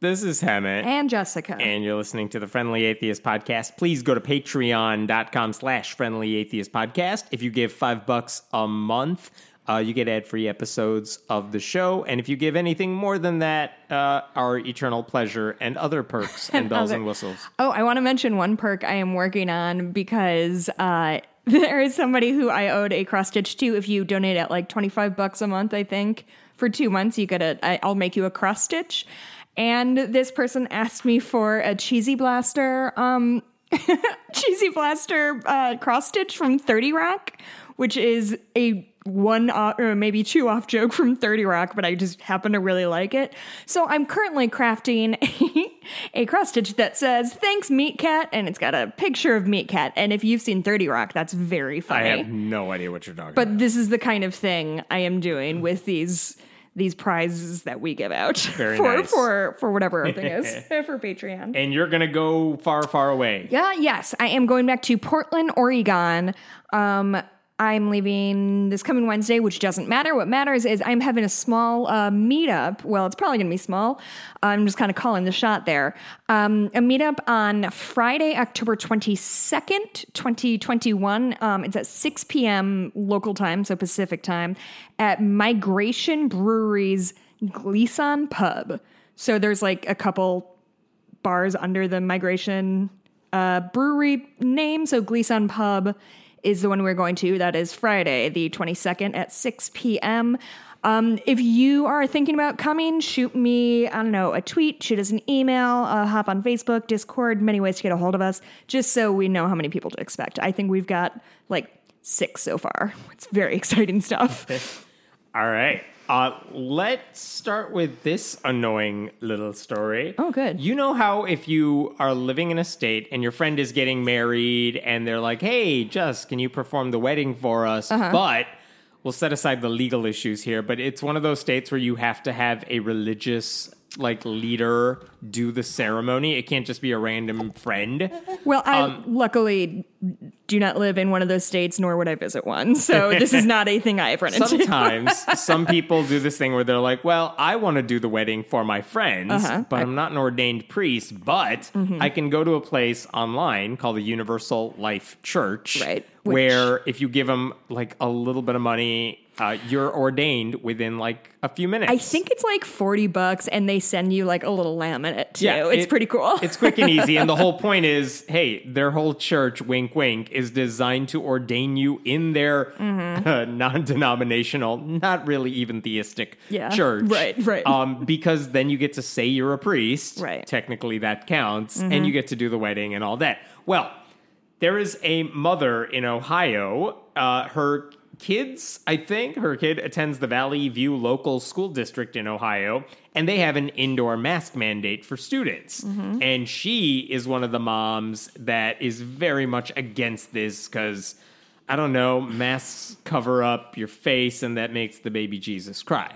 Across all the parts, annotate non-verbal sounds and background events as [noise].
This is Hemant. And Jessica. And you're listening to the Friendly Atheist Podcast. Please go to patreon.com slash friendly atheist podcast. If you give five bucks a month, uh, you get ad free episodes of the show. And if you give anything more than that, uh, our eternal pleasure and other perks and [laughs] bells other- and whistles. Oh, I want to mention one perk I am working on because uh, [laughs] there is somebody who I owed a cross stitch to. If you donate at like 25 bucks a month, I think, for two months, you get a, I, I'll make you a cross stitch. And this person asked me for a cheesy blaster, um, [laughs] cheesy blaster uh, cross stitch from 30 Rock, which is a one off, or maybe two off joke from 30 Rock, but I just happen to really like it. So I'm currently crafting a, [laughs] a cross stitch that says, Thanks, Meat Cat, and it's got a picture of Meat Cat. And if you've seen 30 Rock, that's very funny. I have no idea what you're talking but about. this is the kind of thing I am doing with these these prizes that we give out [laughs] Very for nice. for for whatever our thing is [laughs] for Patreon. And you're going to go far, far away. Yeah, yes, I am going back to Portland, Oregon. Um, I'm leaving this coming Wednesday, which doesn't matter. What matters is I'm having a small uh, meetup. Well, it's probably going to be small. I'm just kind of calling the shot there. Um, a meetup on Friday, October 22nd, 2021. Um, it's at 6 p.m. local time, so Pacific time, at Migration Brewery's Gleason Pub. So there's like a couple bars under the migration uh, brewery name. So Gleason Pub is the one we're going to. That is Friday, the 22nd at 6 p.m. Um, if you are thinking about coming, shoot me, I don't know, a tweet, shoot us an email, uh, hop on Facebook, Discord, many ways to get a hold of us, just so we know how many people to expect. I think we've got like six so far. It's very [laughs] exciting stuff. [laughs] All right. Uh, let's start with this annoying little story. Oh, good. You know how if you are living in a state and your friend is getting married and they're like, hey, Just, can you perform the wedding for us? Uh-huh. But we'll set aside the legal issues here, but it's one of those states where you have to have a religious like leader do the ceremony. It can't just be a random friend. Well, I Um, luckily do not live in one of those states, nor would I visit one. So [laughs] this is not a thing I've run into. Sometimes [laughs] some people do this thing where they're like, "Well, I want to do the wedding for my friends, Uh-huh. but I'm not an ordained priest, but Mm-hmm. I can go to a place online called the Universal Life Church, Right, which- where if you give them like a little bit of money, uh, you're ordained within like a few minutes. I think it's like 40 bucks and they send you like a little laminate too. it's it- pretty cool. it's quick and easy, and the whole [laughs] point is, hey, their whole church, wink, wink, is designed to ordain you in their Mm-hmm. uh, [laughs] non-denominational, not really even theistic Yeah, church, right, right. Um, because then you get to say you're a priest, Right. Mm-hmm. Technically, that counts, and you get to do the wedding and all that. Well, there is a mother in Ohio. Uh, her kids, I think, her kid attends the Valley View Local School District in Ohio, and they have an indoor mask mandate for students. Mm-hmm. And she is one of the moms that is very much against this because. I don't know, masks cover up your face and that makes the baby Jesus cry.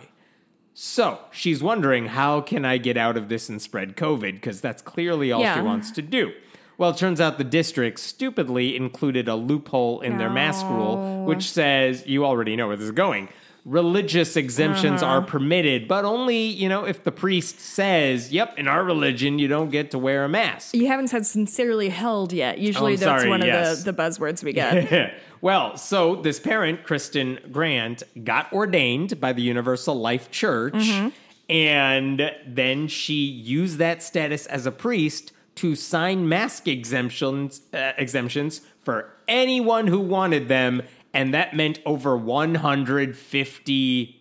So she's wondering, how can I get out of this and spread COVID? Because that's clearly all Yeah. she wants to do. Well, it turns out the district stupidly included a loophole in their mask rule, which says you already know where this is going. Religious exemptions Uh-huh. are permitted, but only, you know, if the priest says, yep, in our religion, you don't get to wear a mask. you haven't said sincerely held yet. Usually Oh, I'm that's sorry, one yes. of the, the buzzwords we get. [laughs] well, so this parent, Kristen Grant, got ordained by the Universal Life Church, Mm-hmm. and then she used that status as a priest to sign mask exemptions uh, exemptions for anyone who wanted them, and that meant over 150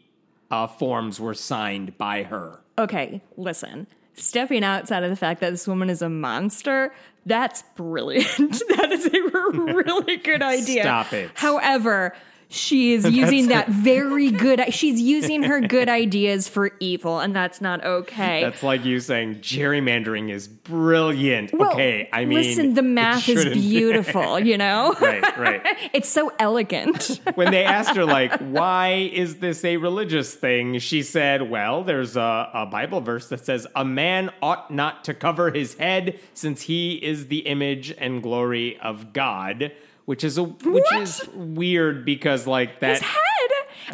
uh, forms were signed by her. okay, listen. Stepping outside of the fact that this woman is a monster, that's brilliant. [laughs] that is a [laughs] really good idea. Stop it. However, she is [laughs] using that very good she's [laughs] using her good ideas for evil and that's not okay. That's like you saying gerrymandering is brilliant. Well, okay, I mean, listen, the math is beautiful, [laughs] you know? right, right. It's so elegant. when they asked her like why is this a religious thing she said well there's a, a bible verse that says a man ought not to cover his head since he is the image and glory of god which is a which What? is weird because like that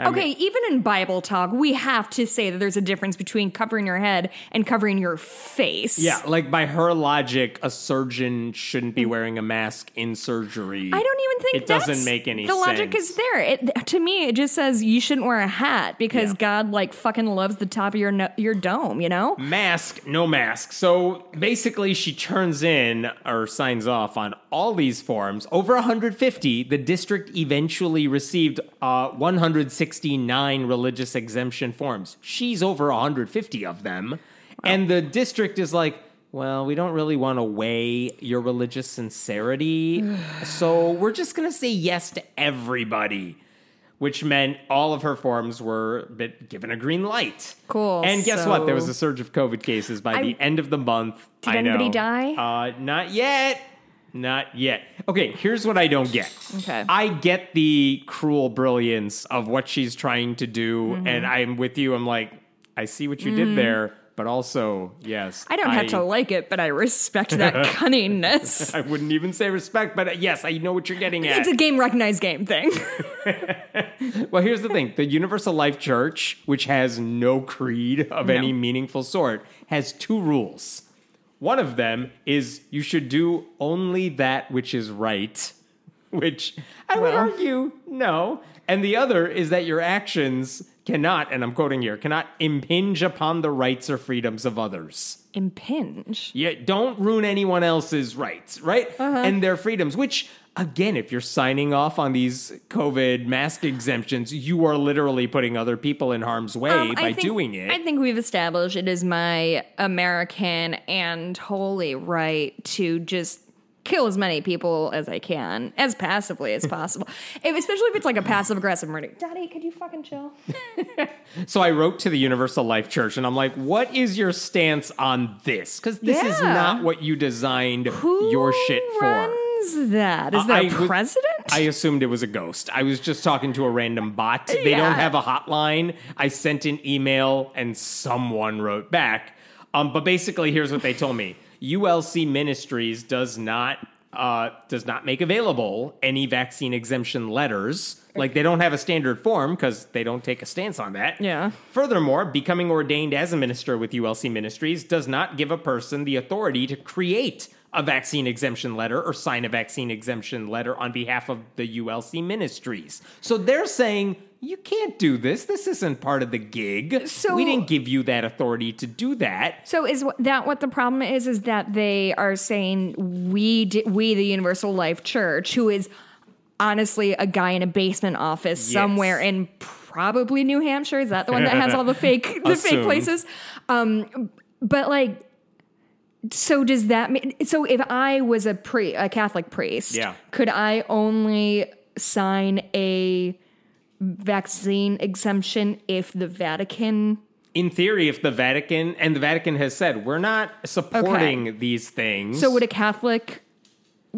Okay, even in Bible talk, we have to say that there's a difference between covering your head and covering your face. Yeah, like by her logic, a surgeon shouldn't be wearing a mask in surgery. I don't even think It doesn't make any sense. The logic sense. is there. It, to me, it just says you shouldn't wear a hat because Yeah. God like fucking loves the top of your no- your dome. You know. Mask, no mask. So basically, she turns in or signs off on all these forms. Over 150, the district eventually received uh, 169 religious exemption forms. She's over 150 of them. And the district is like, well, we don't really want to weigh your religious sincerity. [sighs] so we're just going to say yes to everybody. Which meant all of her forms were given a green light. Cool, And guess what? There was a surge of COVID cases by I- the end of the month. Did I anybody know. die? Uh, not yet. Not yet. Okay, here's what I don't get. Okay. I get the cruel brilliance of what she's trying to do, Mm-hmm. and I'm with you. I'm like, I see what you did there, but also, yes. I don't have to like it, but I respect that [laughs] cunningness. [laughs] I wouldn't even say respect, but uh, yes, I know what you're getting at. It's a game recognized game thing. [laughs] Well, here's the thing the Universal Life Church, which has no creed of any meaningful sort, has two rules. One of them is you should do only that which is right, which I would Well. argue no. And the other is that your actions cannot, and I'm quoting here, cannot impinge upon the rights or freedoms of others. Impinge. Yeah, don't ruin anyone else's rights, right? Uh-huh. And their freedoms, which again, if you're signing off on these COVID mask exemptions, you are literally putting other people in harm's way Um, by think- doing it. I think we've established it is my American and holy right to just kill as many people as I can, as passively as [laughs] possible. if, especially if it's like a passive aggressive murder. Daddy, could you fucking chill? [laughs] so I wrote to the Universal Life Church and I'm like, what is your stance on this? Because this is not what you designed Who your shit for. Runs that? Is that I a was- president? I assumed it was a ghost. I was just talking to a random bot. They Yeah. don't have a hotline. I sent an email and someone wrote back. Um, but basically, here's what they told me: ULC Ministries does not uh, does not make available any vaccine exemption letters. Like they don't have a standard form because they don't take a stance on that. Yeah. Furthermore, becoming ordained as a minister with ULC Ministries does not give a person the authority to create a vaccine exemption letter or sign a vaccine exemption letter on behalf of the ULC Ministries. So they're saying you can't do this. This isn't part of the gig. So- we didn't give you that authority to do that. So is that what the problem is? Is that they are saying we di- we the Universal Life Church, who is honestly a guy in a basement office Yes. somewhere in probably New Hampshire. Is that the one that has all the fake [laughs] the fake places? Um, but like. So does that mean? So if I was a pre a Catholic priest, Yeah. could I only sign a vaccine exemption if the Vatican In theory, if the Vatican and the Vatican has said we're not supporting these things, So would a Catholic,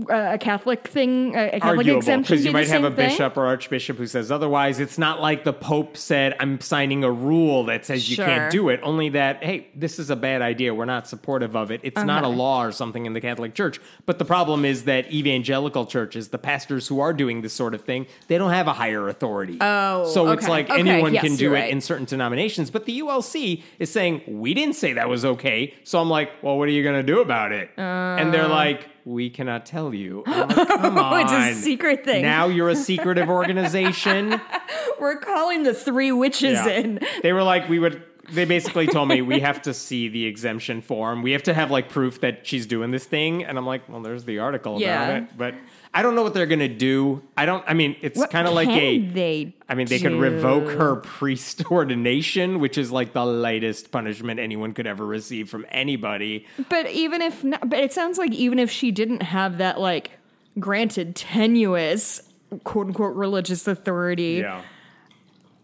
a Catholic thing, a Catholic arguable exemption because you might have a thing? bishop or archbishop who says otherwise. It's not like the Pope said, "I'm signing a rule that says you Sure. can't do it." Only that, hey, this is a bad idea. We're not supportive of it. It's not a law or something in the Catholic Church. But the problem is that evangelical churches, the pastors who are doing this sort of thing, they don't have a higher authority. Oh, so it's like Okay, anyone yes, can do you're it in certain denominations. But the ULC is saying we didn't say that was okay. So I'm like, well, what are you going to do about it? and they're oh. like. We cannot tell you. I'm like, Come on. It's a secret thing. Now you're a secretive organization. [laughs] We're calling the three witches Yeah. in. They were like, we would. They basically told me we have to see the exemption form. We have to have like proof that she's doing this thing. And I'm like, well, there's the article Yeah. about it. But I don't know what they're gonna do. I don't. I mean, it's kind of like a. they I mean, they could revoke her [laughs] priest ordination, which is like the lightest punishment anyone could ever receive from anybody. But even if, not, but it sounds like even if she didn't have that, like, granted tenuous quote unquote religious authority,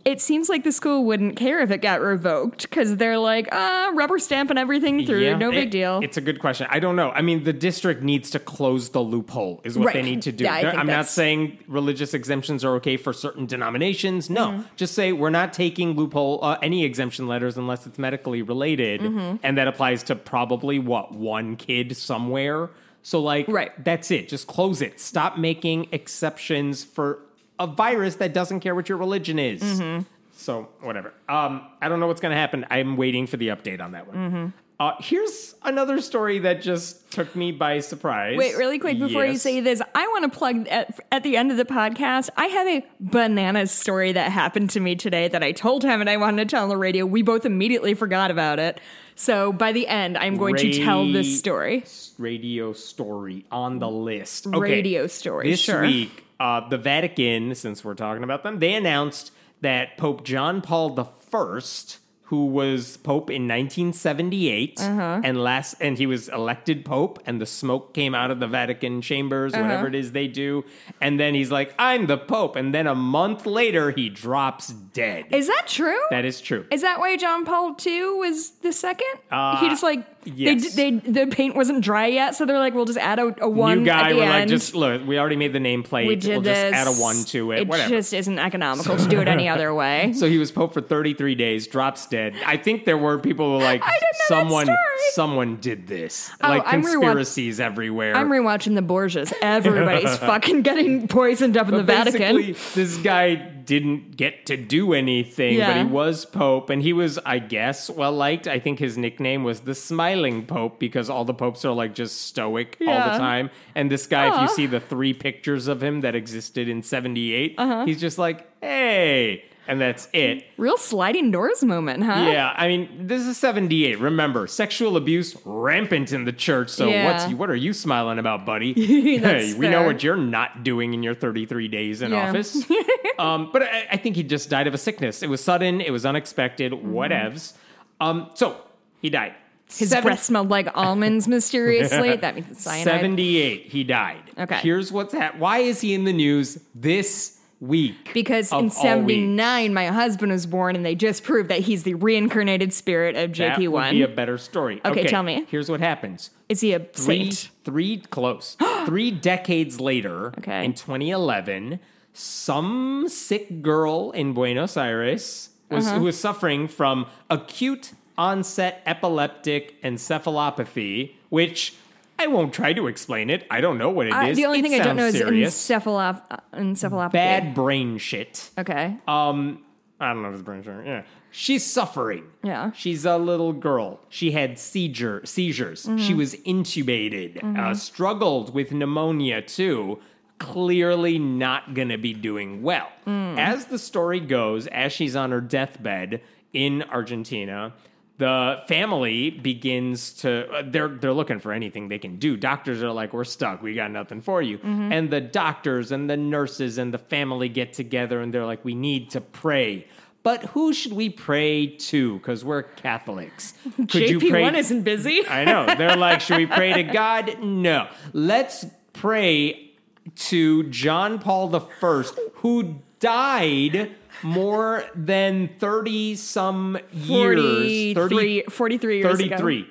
it seems like the school wouldn't care if it got revoked because they're like, ah, rubber stamping everything through, Yeah, no big it- deal. It's a good question. I don't know. I mean, the district needs to close the loophole, is what they need to do. Yeah, I'm not saying religious exemptions are okay for certain denominations. No, Mm-hmm. just say we're not taking loophole uh, any exemption letters unless it's medically related, Mm-hmm. and that applies to probably what one kid somewhere. So like, Right. that's it. Just close it. Stop making exceptions for a virus that doesn't care what your religion is. Mm-hmm. So whatever. Um, I don't know what's going to happen. I'm waiting for the update on that one. Mm-hmm. Uh, here's another story that just took me by surprise. Wait, really quick before you say this, I want to plug at, at the end of the podcast. I have a bananas story that happened to me today that I told him and I wanted to tell on the radio. We both immediately forgot about it. So by the end, I'm going to tell this story. radio story on the list. Okay. Radio story, This sure. week, uh, the Vatican, since we're talking about them, they announced that Pope John Paul the First, who was Pope in 1978, Uh-huh. and last, and he was elected Pope, and the smoke came out of the Vatican chambers, Uh-huh. whatever it is they do, and then he's like, "I'm the Pope," and then a month later, he drops dead. Is that true? that is true. Is that why John Paul II was the second? Uh, he just like yes. they, they the paint wasn't dry yet, so they're like, we'll just add a, a one New guy, at the we're end. like, just look, we already made the nameplate. we did we'll this. just add a one to it. It whatever. just isn't economical to do it any [laughs] other way. So he was pope for 33 days, drops dead. I think there were people who were like, I didn't know that someone, someone did this. Oh, like I'm rewatch- conspiracies everywhere. I'm rewatching the Borgias. Everybody's [laughs] fucking getting poisoned up in the Vatican. This guy didn't get to do anything, but he was pope, and he was, I guess, well liked. I think his nickname was the Smiling Pope because all the popes are like just stoic all the time. And this guy, if you see the three pictures of him that existed in '78, Uh-huh. he's just like, hey, and that's it. Real sliding doors moment, huh? Yeah, I mean, this is 78. Remember, sexual abuse rampant in the church. So Yeah. what's what are you smiling about, buddy? [laughs] Hey, we know what you're not doing in your 33 days in Yeah. office. [laughs] um, but I, I think he just died of a sickness. It was sudden, it was unexpected, whatevs. Um, so he died. Mm-hmm. His Seven- breath smelled like almonds [laughs] mysteriously. that means it's cyanide. 78, he died. Okay. Here's what's happening. Why is he in the news this week? Because in 79, my husband was born, and they just proved that he's the reincarnated spirit of That would be a better story. Okay, tell me. Here's what happens. Is he a three, saint? three close, [gasps] three decades later, Okay. in 2011, some sick girl in Buenos Aires was Uh-huh. who was suffering from acute onset epileptic encephalopathy, which I won't try to explain it. I don't know what it is. Uh, the only It thing I don't know sounds is encephalop- uh, encephalopathy. bad brain shit. Okay. Um, I don't know if it's brain shit. Yeah. She's suffering. Yeah. She's a little girl. She had seizure, seizures. She Mm-hmm. was intubated, uh, struggled with pneumonia too. Clearly not going to be doing well. Mm. As the story goes, as she's on her deathbed in Argentina, the family begins to uh, they're they're looking for anything they can do. Doctors are like, "We're stuck. We got nothing for you." Mm-hmm. And the doctors and the nurses and the family get together and they're like, "We need to pray." But who should we pray to? Because we're Catholics. [laughs] Could JP1 isn't busy. [laughs] I know. They're like, should we pray to God? No. Let's pray to John Paul the First, who died more than 30 some years. 43, 43 years ago. 33.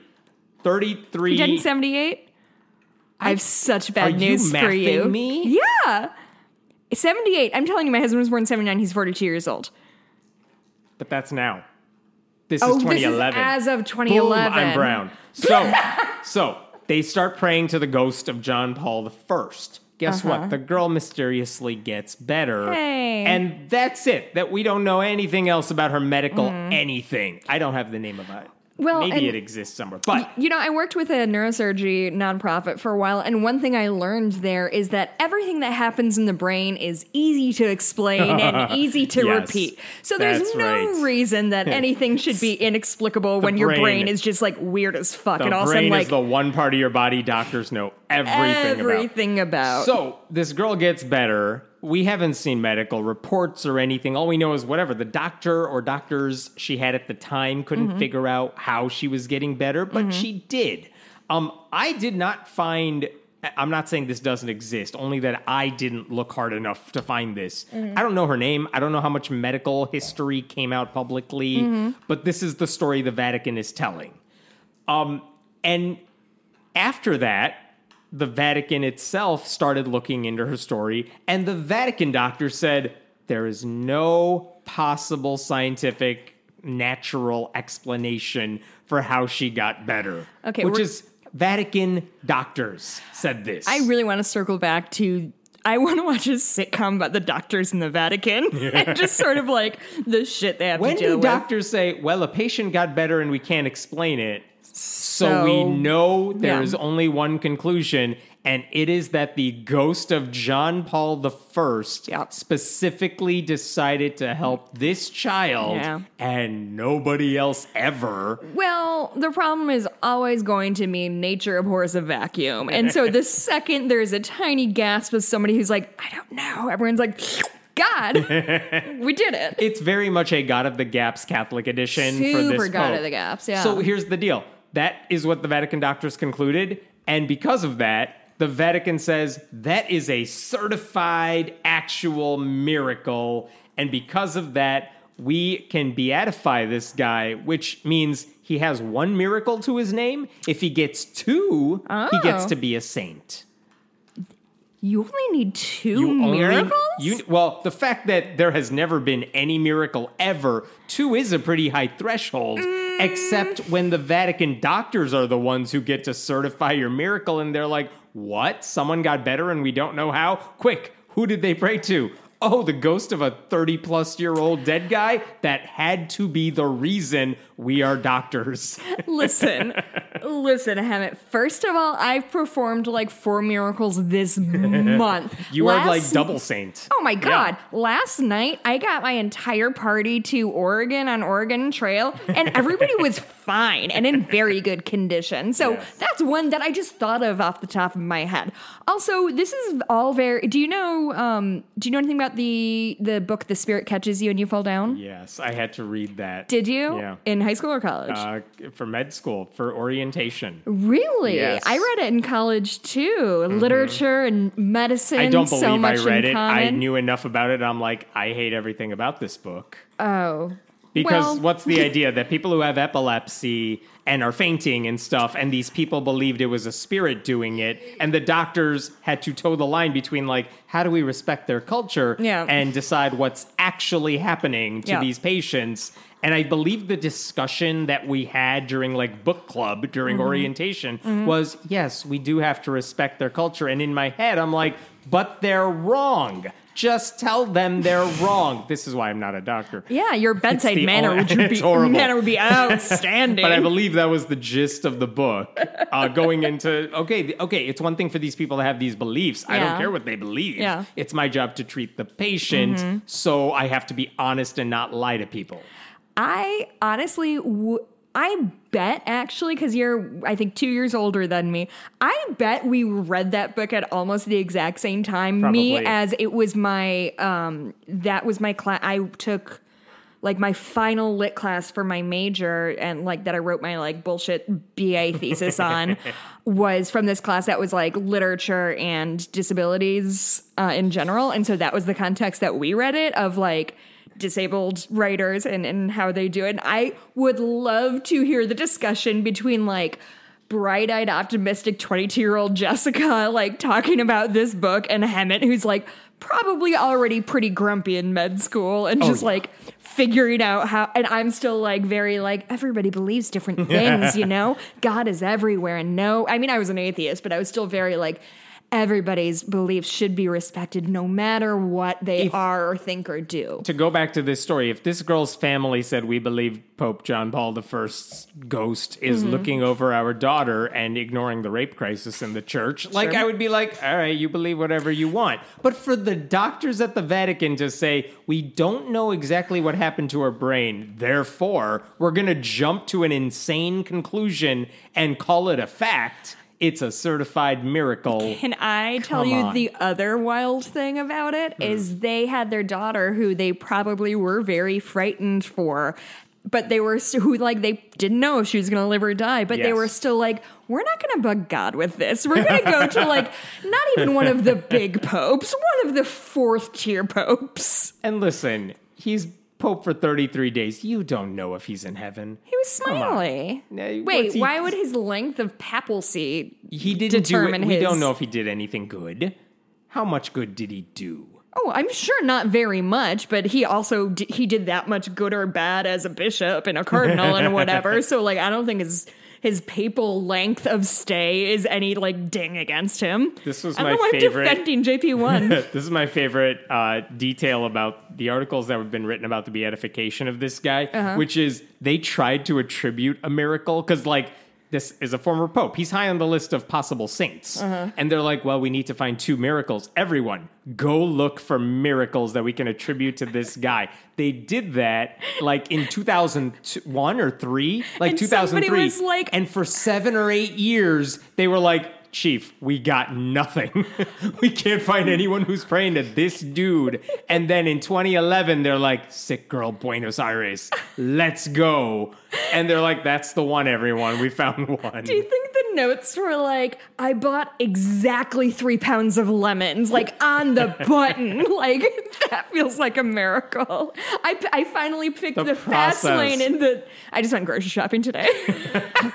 33. He died in 78? I have such bad Are you news for you. me? Yeah. 78. I'm telling you, my husband was born in 79. He's 42 years old. But that's now. This Oh, is this is 2011. as of Boom, 2011. I'm brown. So, so they start praying to the ghost of John Paul the First. Guess what? The girl mysteriously gets better. Uh-huh. Hey. And that's it. That we don't know anything else about her medical Mm. anything. I don't have the name of it. Well, maybe it exists somewhere. But You know, I worked with a neurosurgery nonprofit for a while, and one thing I learned there is that everything that happens in the brain is easy to explain and [laughs] easy to Yes, repeat. So there's no right. reason that [laughs] anything should be inexplicable when your brain. brain is just like weird as fuck, the and all brain sudden, like is the one part of your body doctors know everything, about. everything about. So this girl gets better. We haven't seen medical reports or anything. All we know is whatever the doctor or doctors she had at the time couldn't Mm-hmm. figure out how she was getting better, but she did. Um, I did not find. I'm not saying this doesn't exist, only that I didn't look hard enough to find this. Mm-hmm. I don't know her name. I don't know how much medical history came out publicly, Mm-hmm. but this is the story the Vatican is telling. Um, and after that, the Vatican itself started looking into her story, and the Vatican doctor said there is no possible scientific, natural explanation for how she got better. Okay, which is Vatican doctors said this. I really want to circle back to I want to watch a sitcom about the doctors in the Vatican [laughs] [laughs] and just sort of like the shit they have When to deal do with. doctors say, well, a patient got better and we can't explain it? So, So- we know there yeah. is only one conclusion, and it is that the ghost of John Paul I Yep. specifically decided to help this child Yeah. and nobody else ever. Well, the problem is always going to mean nature abhors a vacuum. And so the [laughs] second there's a tiny gasp of somebody who's like, I don't know, everyone's like, God, [laughs] we did it. It's very much a God of the Gaps Catholic edition for this Super God of the Gaps, yeah. So here's the deal. That is what the Vatican doctors concluded, and because of that, the Vatican says that is a certified actual miracle, and because of that, we can beatify this guy, which means he has one miracle to his name. If he gets two, he gets Oh. to be a saint. You only need two You only- miracles? you, well, the fact that there has never been any miracle ever, two is a pretty high threshold, Mm. Except when the Vatican doctors are the ones who get to certify your miracle, and they're like, what? Someone got better and we don't know how? Quick, who did they pray to? Oh, the ghost of a 30 plus year old dead guy? That had to be the reason we are doctors. [laughs] listen, listen, Hemant. First of all, I've performed like four miracles this [laughs] month. You are like double saint. Oh my god! Last night I got my entire party to Oregon on Oregon Trail, and everybody [laughs] was fine and in very good condition. So Yes. that's one that I just thought of off the top of my head. Also, this is all very. Do you know? Um, do you know anything about the the book "The Spirit Catches You and You Fall Down"? Yes, I had to read that. Did you? Yeah. In high school or college? Uh, for med school, for orientation. Really? Yes. I read it in college too. Literature and medicine. I don't believe so I read it. I knew enough about it. I'm like, I hate everything about this book. Oh. Because Well- what's the [laughs] idea that people who have epilepsy and are fainting and stuff, and these people believed it was a spirit doing it, and the doctors had to toe the line between like, how do we respect their culture Yeah. and decide what's actually happening to Yeah. these patients? And I believe the discussion that we had during like book club during Mm-hmm. orientation was yes, we do have to respect their culture. And in my head, I'm like, but they're wrong. Just tell them they're wrong. This is why I'm not a doctor. Yeah, your bedside manner only- would be horrible. manner would be [laughs] outstanding. But I believe that was the gist of the book. Uh, going into okay, okay, it's one thing for these people to have these beliefs. I don't care what they believe. Yeah. Mm-hmm. It's my job to treat the patient, so I have to be honest and not lie to people. I honestly, w- I bet actually, because you're, I think, two years older than me. I bet we read that book at almost the exact same time. Me, as it was my, um, that was my class. I took like my final lit class for my major and like that I wrote my like bullshit BA [laughs] thesis on was from this class that was like literature and disabilities uh, in general. And so that was the context that we read it of like disabled writers and, and how they do it. And I would love to hear the discussion between like bright eyed, optimistic 22 year old Jessica, like talking about this book, and Hemant, who's like probably already pretty grumpy in med school and oh, just yeah. like figuring out how. And I'm still like very like, everybody believes different things, [laughs] you know? God is everywhere. And no, I mean, I was an atheist, but I was still very like, everybody's beliefs should be respected no matter what they If- are or think or do. To go back to this story, if this girl's family said we believe Pope John Paul I's ghost is Mm-hmm. looking over our daughter and ignoring the rape crisis in the church, like I would be like, all right, you believe whatever you want. But for the doctors at the Vatican to say we don't know exactly what happened to her brain, therefore we're going to jump to an insane conclusion and call it a fact. It's a certified miracle. Can I tell Come you on. the other wild thing about it hmm. is they had their daughter who they probably were very frightened for. But they were st- who like they didn't know if she was gonna live or die. But they were still like, we're not gonna bug God with this. We're gonna go to like [laughs] not even one of the big popes, one of the fourth tier popes. And listen, he's Pope for 33 days. You don't know if he's in heaven. He was smiley. Now, Wait, he- why would his length of papacy? He didn't do it. We his- don't know if he did anything good. How much good did he do? Oh, I'm sure not very much, but he also d- he did that much good or bad as a bishop and a cardinal and whatever. [laughs] So like, I don't think his his papal length of stay is any like ding against him. This was I my know favorite- I'm defending JP one. [laughs] this is my favorite uh, detail about the articles that have been written about the beatification of this guy, Uh-huh. which is they tried to attribute a miracle because, like, this is a former pope. He's high on the list of possible saints. Uh-huh. And they're like, well, we need to find two miracles. Everyone, go look for miracles that we can attribute to this guy. They did that like in 2001 or 3, like And somebody 2003. was like- and for seven or eight years, they were like, Chief, we got nothing. [laughs] we can't find anyone who's praying to this dude. And then in 2011, they're like, Sick girl, Buenos Aires, let's go. And they're like, That's the one, everyone. We found one. Do you think the notes were like, I bought exactly three pounds of lemons, like on the [laughs] button? like, that feels like a miracle. I, I finally picked The the, fast lane in the. I just went grocery shopping today. [laughs]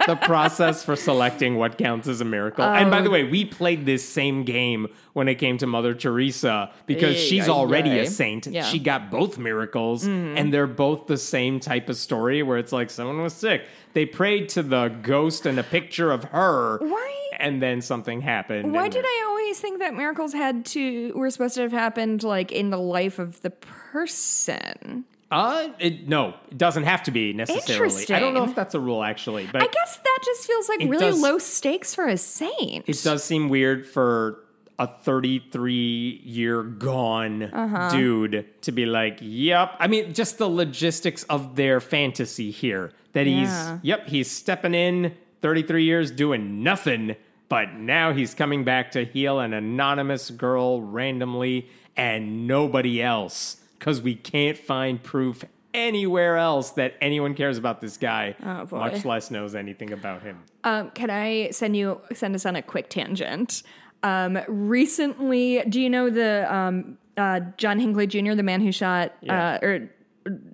the process for selecting what counts as a miracle. and by the um, way, we played this same game when it came to Mother Teresa because Ay, she's already ay. a saint. Yeah. She got both miracles, and they're both the same type of story where it's like someone was sick. They prayed to the ghost and a picture of her. Why- And then something happened. Why did I always think that miracles had to were supposed to have happened like in the life of the person? Uh, it, no, it doesn't have to be necessarily. I don't know if that's a rule actually, but I guess that just feels like really does- low stakes for a saint. It does seem weird for a 33 year gone Uh-huh. dude to be like, yep. I mean, just the logistics of their fantasy here that Yeah. he's, yep, he's stepping in 33 years doing nothing, but now he's coming back to heal an anonymous girl randomly and nobody else because we can't find proof anywhere else that anyone cares about this guy, Oh, much less knows anything about him. Um, can I send you send us on a quick tangent? Um, recently, do you know the um, uh, John Hinckley Jr., the man who shot Yeah. uh, or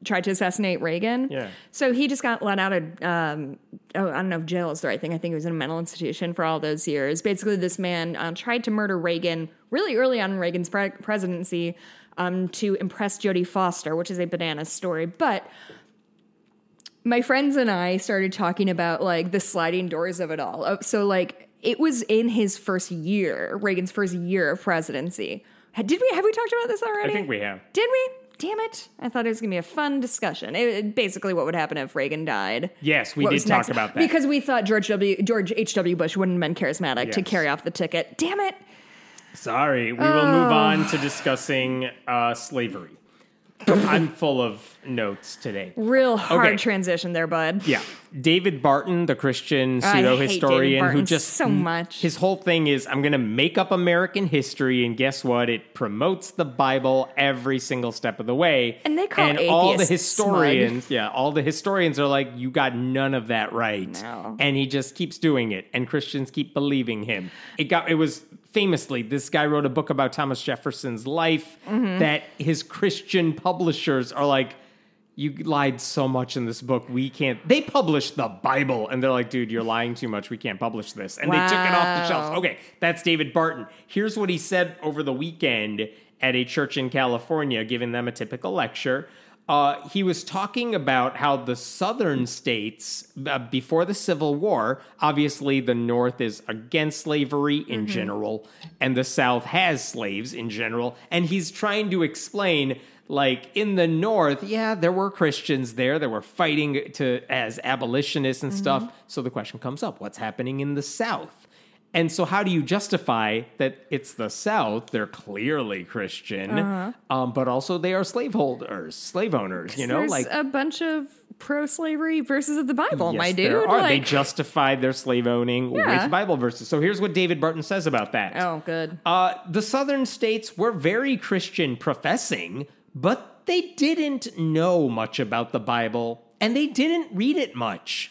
tried to assassinate Reagan? Yeah. So he just got let out of um, oh, I don't know if jail is the right thing. I think he was in a mental institution for all those years. Basically, this man uh, tried to murder Reagan really early on in Reagan's pre- presidency um, to impress Jodie Foster, which is a banana story, but my friends and I started talking about like the sliding doors of it all. Uh, So like it was in his first year, Reagan's first year of presidency. Did we have we talked about this already? I think we have. Did we? Damn it! I thought it was gonna be a fun discussion. It, it- basically, what would happen if Reagan died? Yes, we What did talk next? about that. because we thought George W. George H. W. Bush wouldn't have been charismatic to carry off the ticket. Damn it! Sorry, we will move on to discussing uh, slavery. I'm full of notes today. Real hard Okay. transition there, bud. Yeah. David Barton, the Christian pseudo historian who just so much. His whole thing is I'm going to make up American history and guess what? It promotes the Bible every single step of the way. And they call And all the atheists smug. historians, yeah, all the historians are like you got none of that right. No. And he just keeps doing it and Christians keep believing him. It got it was famously this guy wrote a book about Thomas Jefferson's life Mm-hmm. that his Christian publishers are like you lied so much in this book. We can't. They published the Bible, and they're like, dude, you're lying too much. We can't publish this. And they took it off the shelves. Okay, that's David Barton. Here's what he said over the weekend at a church in California, giving them a typical lecture. Uh, he was talking about how the southern states, uh, before the Civil War, obviously the North is against slavery in general, and the South has slaves in general. And he's trying to explain like in the north yeah there were christians there that were fighting to as abolitionists and stuff so the question comes up what's happening in the south and so how do you justify that it's the south they're clearly christian um, but also they are slaveholders slave owners you know There's like a bunch of pro-slavery verses of the Bible, Yes, my dude. there are. they Like- justified their slave owning Yeah. with Bible verses. So here's what David Barton says about that. oh, good. Uh, the southern states were very Christian professing, but they didn't know much about the Bible and they didn't read it much.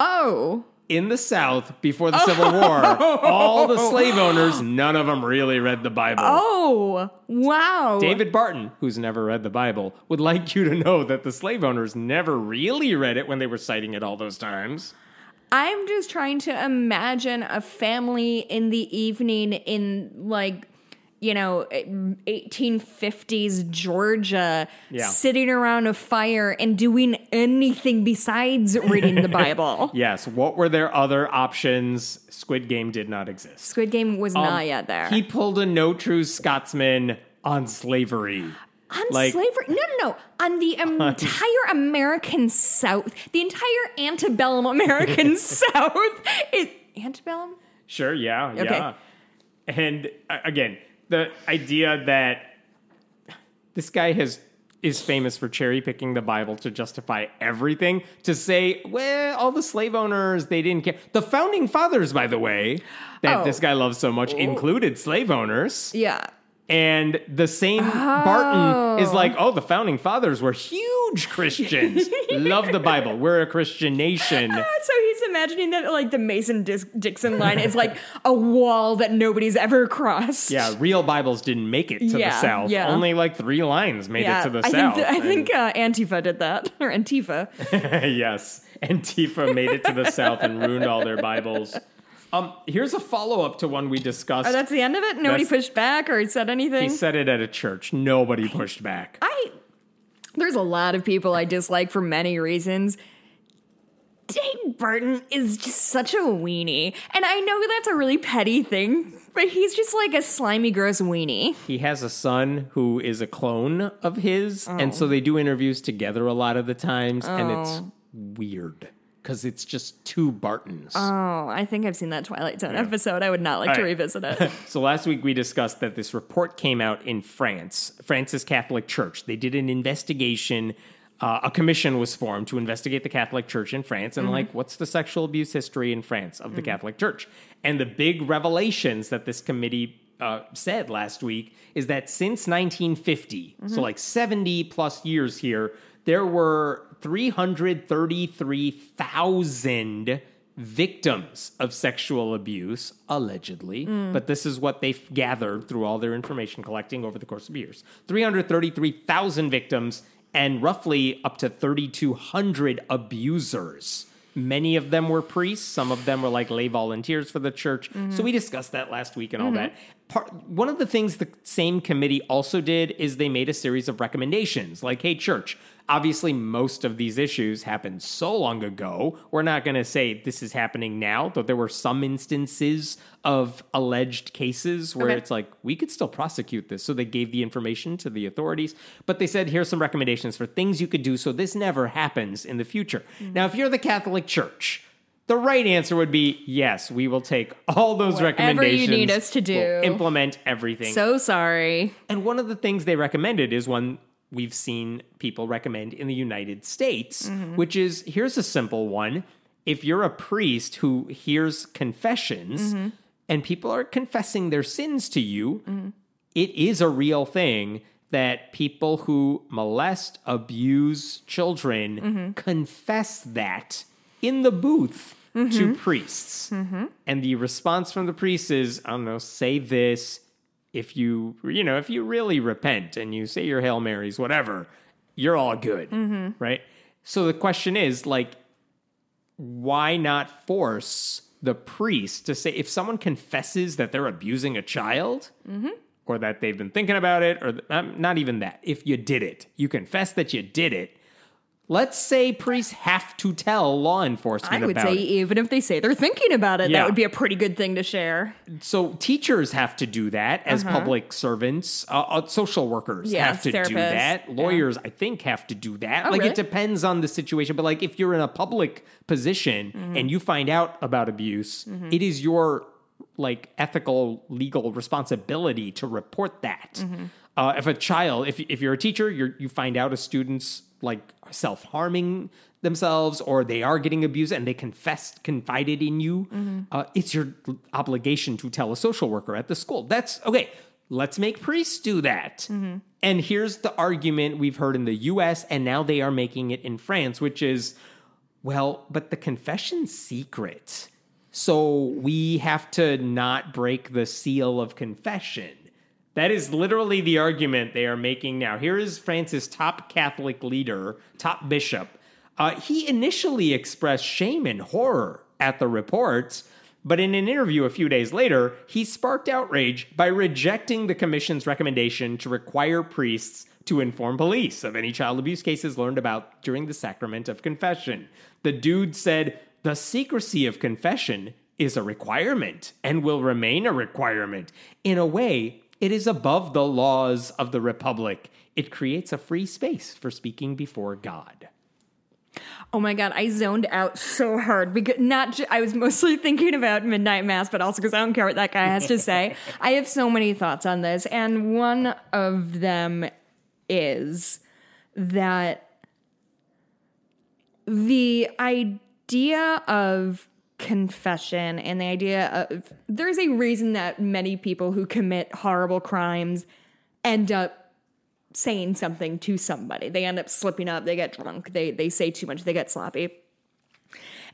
Oh, In the South, before the Civil War, [laughs] all the slave owners, none of them really read the Bible. oh, wow. David Barton, who's never read the Bible, would like you to know that the slave owners never really read it when they were citing it all those times. I'm just trying to imagine a family in the evening in like you know, 1850s Georgia, Yeah. sitting around a fire and doing anything besides [laughs] reading the Bible. Yes. What were their other options? Squid Game did not exist. Squid Game was not yet there. Um, He pulled a no true Scotsman on slavery. on like- slavery? No, no, no. On the [laughs] entire American South, the entire antebellum American [laughs] South. It, antebellum? Sure, yeah, Okay. yeah. And uh, again, the idea that this guy has is famous for cherry picking the Bible to justify everything, to say, well, all the slave owners, they didn't care. The founding fathers, by the way, that Oh. this guy loves so much, included slave owners. Yeah. And the same Barton is like, oh, the founding fathers were huge Christians. [laughs] Love the Bible. We're a Christian nation. [laughs] So he's imagining that like the Mason Dixon line is like a wall that nobody's ever crossed. Yeah, real Bibles didn't make it to Yeah, the South. yeah. Only like three lines made Yeah, it to the I South. think, I think uh, Antifa did that, [laughs] or Antifa. Yes, Antifa made it to the South and ruined all their Bibles. Um, here's a follow up to one we discussed. Oh, that's the end of it. Nobody That's- pushed back or said anything. he said it at a church. Nobody pushed back. I there's a lot of people I dislike for many reasons. Dave Barton is just such a weenie. And I know that's a really petty thing, but he's just like a slimy, gross weenie. He has a son who is a clone of his, and Oh. so they do interviews together a lot of the times, and it's weird because it's just two Bartons. Oh, I think I've seen that Twilight Zone episode. I would not like to right. revisit it. [laughs] So last week we discussed that this report came out in France, France's Catholic Church. They did an investigation. Uh, a commission was formed to investigate the Catholic Church in France and like what's the sexual abuse history in France of the Catholic Church. And the big revelations that this committee uh, said last week is that since 1950, so like 70 plus years here, there were 333,000 victims of sexual abuse, allegedly, mm. but this is what they've gathered through all their information collecting over the course of years 333,000 victims and roughly up to 3,200 abusers. Many of them were priests, some of them were like lay volunteers for the church. So mm-hmm. we discussed that last week and all mm-hmm. that. Part, one of the things the same committee also did is they made a series of recommendations like, hey, church, obviously most of these issues happened so long ago. We're not going to say this is happening now, though there were some instances of alleged cases where Okay. it's like, we could still prosecute this. So they gave the information to the authorities, but they said, here's some recommendations for things you could do so this never happens in the future. Mm-hmm. Now, if you're the Catholic Church, the right answer would be yes, we will take all those recommendations. Whatever you need us to do. We'll implement everything. so sorry. And one of the things they recommended is one we've seen people recommend in the United States, mm-hmm. which is here's a simple one. If you're a priest who hears confessions mm-hmm. and people are confessing their sins to you, mm-hmm. it is a real thing that people who molest, abuse children confess that in the booth to mm-hmm. priests. Mm-hmm. And the response from the priest is, I don't know, say this. If you, you know, if you really repent and you say your Hail Marys, whatever, you're all good. Mm-hmm. Right? So the question is, like, why not force the priest to say if someone confesses that they're abusing a child or that they've been thinking about it or um, not even that if you did it you confess that you did it let's say priests have to tell law enforcement I would say it even if they say they're thinking about it, Yeah. that would be a pretty good thing to share. so teachers have to do that as public servants uh, uh, social workers Uh-huh. Yeah, have to do therapists, that yeah. lawyers i think have to do that Oh, like really? it depends on the situation but like if you're in a public position Mm-hmm. and you find out about abuse it is your like ethical legal responsibility to report that Mm-hmm. uh, if a child if, if you're a teacher you're, you find out a student's like self-harming themselves or they are getting abused and they confessed confided in you Mm-hmm. uh, it's your obligation to tell a social worker at the school that's okay let's make priests do that Mm-hmm. and here's the argument we've heard in the us and now they are making it in france which is well but the confession's secret so we have to not break the seal of confession that is literally the argument they are making now. Here is France's top Catholic leader, top bishop. Uh, he initially expressed shame and horror at the reports, But in an interview a few days later, he sparked outrage by rejecting the commission's recommendation to require priests to inform police of any child abuse cases learned about during the sacrament of confession. The dude said, The secrecy of confession is a requirement and will remain a requirement. In a way, it is above the laws of the Republic. It creates a free space for speaking before God. Oh my god, I zoned out so hard because not ju- I was mostly [laughs] thinking about midnight mass, but also because I don't care what that guy has to say. [laughs] I have so many thoughts on this, and one of them is that the idea of confession and the idea of there's a reason that many people who commit horrible crimes end up saying something to somebody. They end up slipping up, they get drunk, they they say too much, they get sloppy.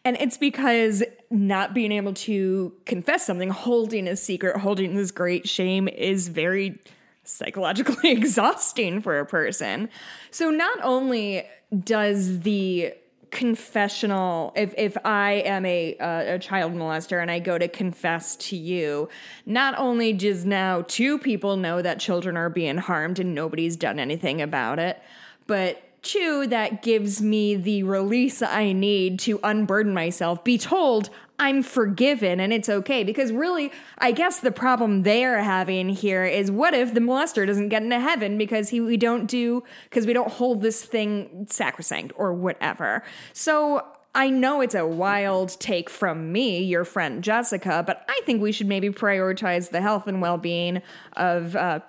And it's because not being able to confess something, holding a secret, holding this great shame is very psychologically [laughs] exhausting for a person. So not only does the confessional if if I am a uh, a child molester and I go to confess to you not only does now two people know that children are being harmed and nobody's done anything about it but two that gives me the release I need to unburden myself be told I'm forgiven and it's okay. Because really, I guess the problem they're having here is what if the molester doesn't get into heaven because he we don't do because we don't hold this thing sacrosanct or whatever. So I know it's a wild take from me, your friend Jessica, but I think we should maybe prioritize the health and well being of uh,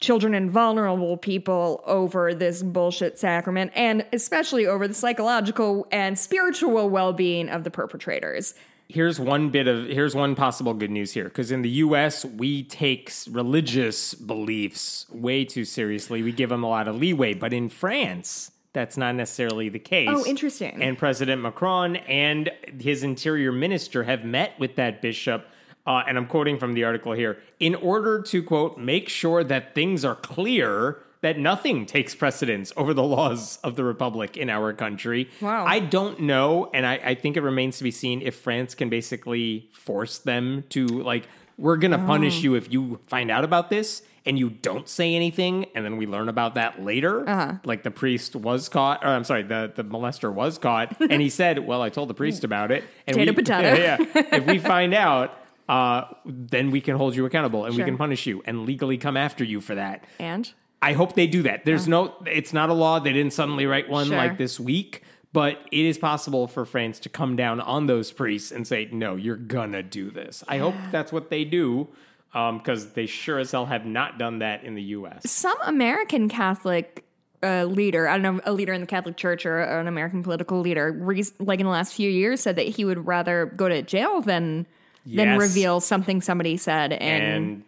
children and vulnerable people over this bullshit sacrament, and especially over the psychological and spiritual well being of the perpetrators here's one bit of here's one possible good news here because in the US we take religious beliefs way too seriously. We give them a lot of leeway, but in France that's not necessarily the case. Oh, interesting. And President Macron and his interior minister have met with that bishop. Uh, and I'm quoting from the article here in order to, quote, make sure that things are clear that nothing takes precedence over the [laughs] laws of the republic in our country. Wow. I don't know, and I, I think it remains to be seen if France can basically force them to like we're gonna punish you if you find out about this and you don't say anything, and then we learn about that later. Uh-huh. Like the priest was caught, or I'm sorry, the, the molester was caught, [laughs] and he said, "Well, I told the priest about it." And Potato, we, [laughs] potato. Yeah, if we find out, uh, then we can hold you accountable and Sure. we can punish you and legally come after you for that. And I hope they do that. There's no, it's not a law. They didn't suddenly write one Sure. like this week, but it is possible for France to come down on those priests and say, no, you're gonna do this. I hope that's what they do because they sure as hell have not done that in the U.S. some American Catholic uh, leader, I don't know, a leader in the Catholic Church or an American political leader, re- like in the last few years, said that he would rather go to jail than than Yes. reveal something somebody said in And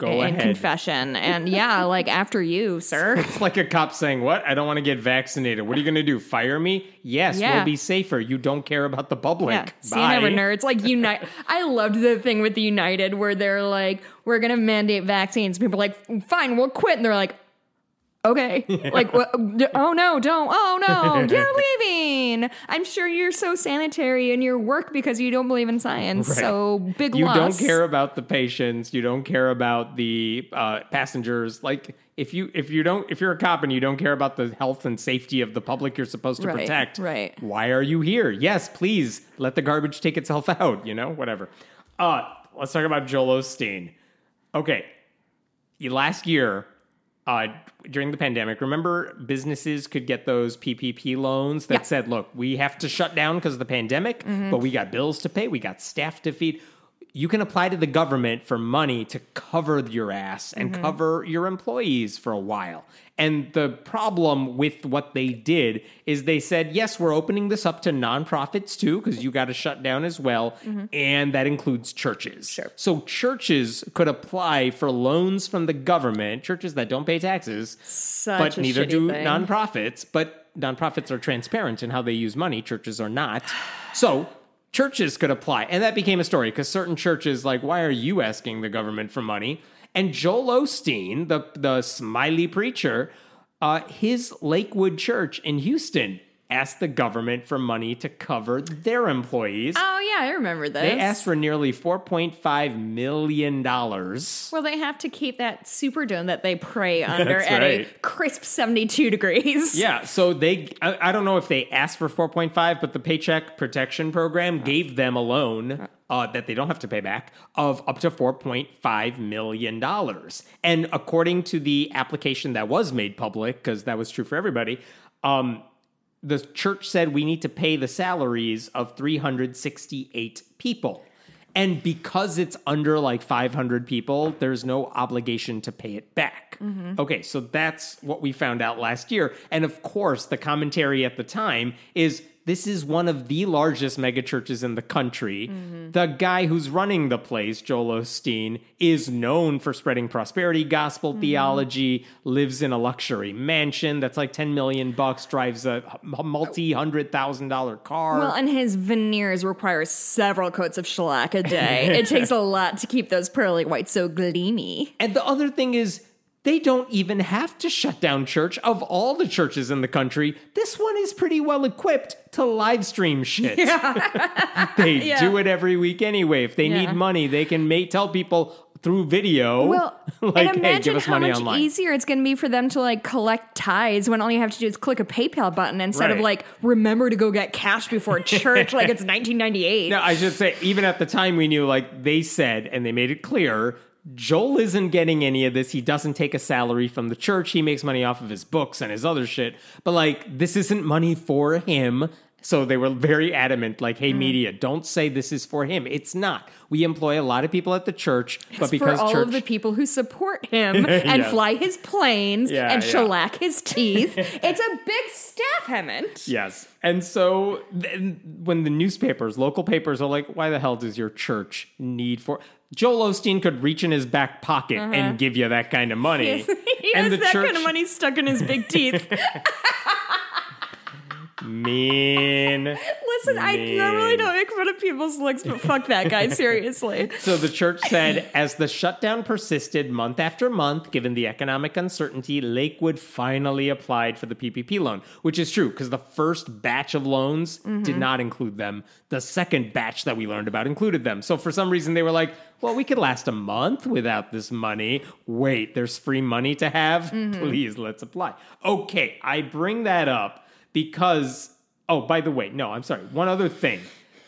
go in ahead. confession. And yeah, like after you, sir. [laughs] It's like a cop saying, What? I don't want to get vaccinated. What are you going to do? Fire me? Yes, Yeah. we'll be safer. You don't care about the public. Yeah, see, Bye. never nerds. Like Unite. I loved the thing with the United where they're like, "We're gonna mandate vaccines." People are like, "Fine, we'll quit," and they're like, "Okay." [laughs] Like, what, oh no, don't. Oh no, [laughs] you're leaving. I'm sure you're so sanitary in your work because you don't believe in science. Right. So big loss. you loss. don't care about the patients you don't care about the uh, passengers like if you if you don't if you're a cop and you don't care about the health and safety of the public you're supposed to Right, protect right. why are you here yes please let the garbage take itself [laughs] out you know whatever uh let's talk about joel osteen okay last year uh, during the pandemic, remember businesses could get those PPP loans that Yeah. said, look, we have to shut down because of the pandemic, but we got bills to pay, we got staff to feed. You can apply to the government for money to cover your ass and mm-hmm. cover your employees for a while. And the problem with what they did is they said, yes, we're opening this up to nonprofits too, because you got to shut down as well. Mm-hmm. And that includes churches. Sure. So churches could apply for loans from the government, churches that don't pay taxes, Such but neither do thing. nonprofits. But nonprofits are transparent in how they use money, churches are not. So churches could apply. And that became a story because certain churches, like, why are you asking the government for money? And Joel Osteen, the, the smiley preacher, uh, his Lakewood church in Houston asked the government for money to cover their employees. Oh yeah, I remember this. They asked for nearly $4.5 million. Well, they have to keep that Superdome that they pray [laughs] under That's at a crisp 72 degrees. [laughs] Yeah, so they, I, I don't know if they asked for 4.5, but the Paycheck Protection Program gave them a loan uh, that they don't have to pay back of up to $4.5 million. And according to the application that was made public, because that was true for everybody, um, the church said we need to pay the salaries of 368 people. And because it's under like 500 people, there's no obligation to pay it back. Mm-hmm. Okay, so that's what we found out last year. And of course, the commentary at the time is this is one of the largest megachurches in the country. Mm-hmm. The guy who's running the place, Joel Osteen, is known for spreading prosperity gospel mm-hmm. theology, lives in a luxury mansion that's like 10 million bucks, drives a multi hundred thousand dollar car. Well, and his veneers require several coats of shellac a day. it takes a [laughs] lot to keep those pearly whites so gleamy. And the other thing is, they don't even have to shut down church. Of all the churches in the country, this one is pretty well equipped to live stream shit. [laughs] they Yeah. do it every week anyway. If they Yeah. need money, they can make, tell people through video, Well, [laughs] like, and hey, imagine give us how money much online. easier it's going to be for them to like collect tithes when all you have to do is click a PayPal button instead of like remember to go get cash before [laughs] church like it's 1998. Now, I should say, even at the time, we knew, like they said, and they made it clear, Joel isn't getting any of this. He doesn't take a salary from the church. He makes money off of his books and his other shit. But, like, this isn't money for him. So they were very adamant, like, Mm. hey, media, don't say this is for him. It's not. We employ a lot of people at the church, but because all church. of the people who support him [laughs] and Yes. fly his planes Yeah, and yeah. shellac his teeth, [laughs] it's a big staff, Hemant. Yes. And so when the newspapers, local papers are like, why the hell does your church need for Joel Osteen could reach in his back pocket and give you that kind of money. Uh-huh. [laughs] he and has that church kind of money stuck in his big teeth. [laughs] mean. Listen, I normally don't make fun of people's looks, but fuck that guy, [laughs] seriously. So the church said, as the shutdown persisted month after month, given the economic uncertainty, Lakewood finally applied for the PPP loan, which is true because the first batch of loans did mm-hmm. not include them. The second batch that we learned about included them. So for some reason, they were like, well, we could last a month without this money. Wait, there's free money to have? Mm-hmm. Please, let's apply. Okay, I bring that up because, oh, by the way, no, I'm sorry. One other thing.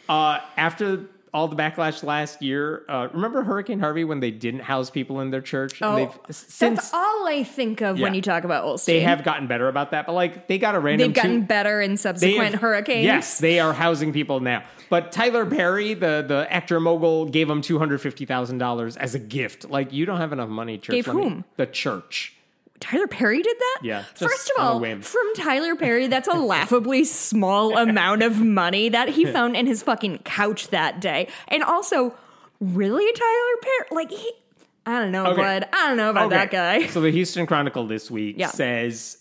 Uh, after all the backlash last year, uh, remember Hurricane Harvey when they didn't house people in their church? And Oh, they've since That's all I think of when you talk about Osteen. they have gotten better about that, but like they got a random They've gotten two- better in subsequent have- hurricanes. Yes, they are housing people now. But Tyler Perry, the the actor mogul, gave them two hundred fifty thousand dollars as a gift. Like you don't have enough money, church. Gave whom? The church. Tyler Perry did that? Yeah, First of all, from Tyler Perry, that's a laughably small [laughs] amount of money that he found in his fucking couch that day. And also, really, Tyler Perry? Like, he. I don't know, Okay. bud. I don't know about that guy. So the Houston Chronicle this week Yeah. says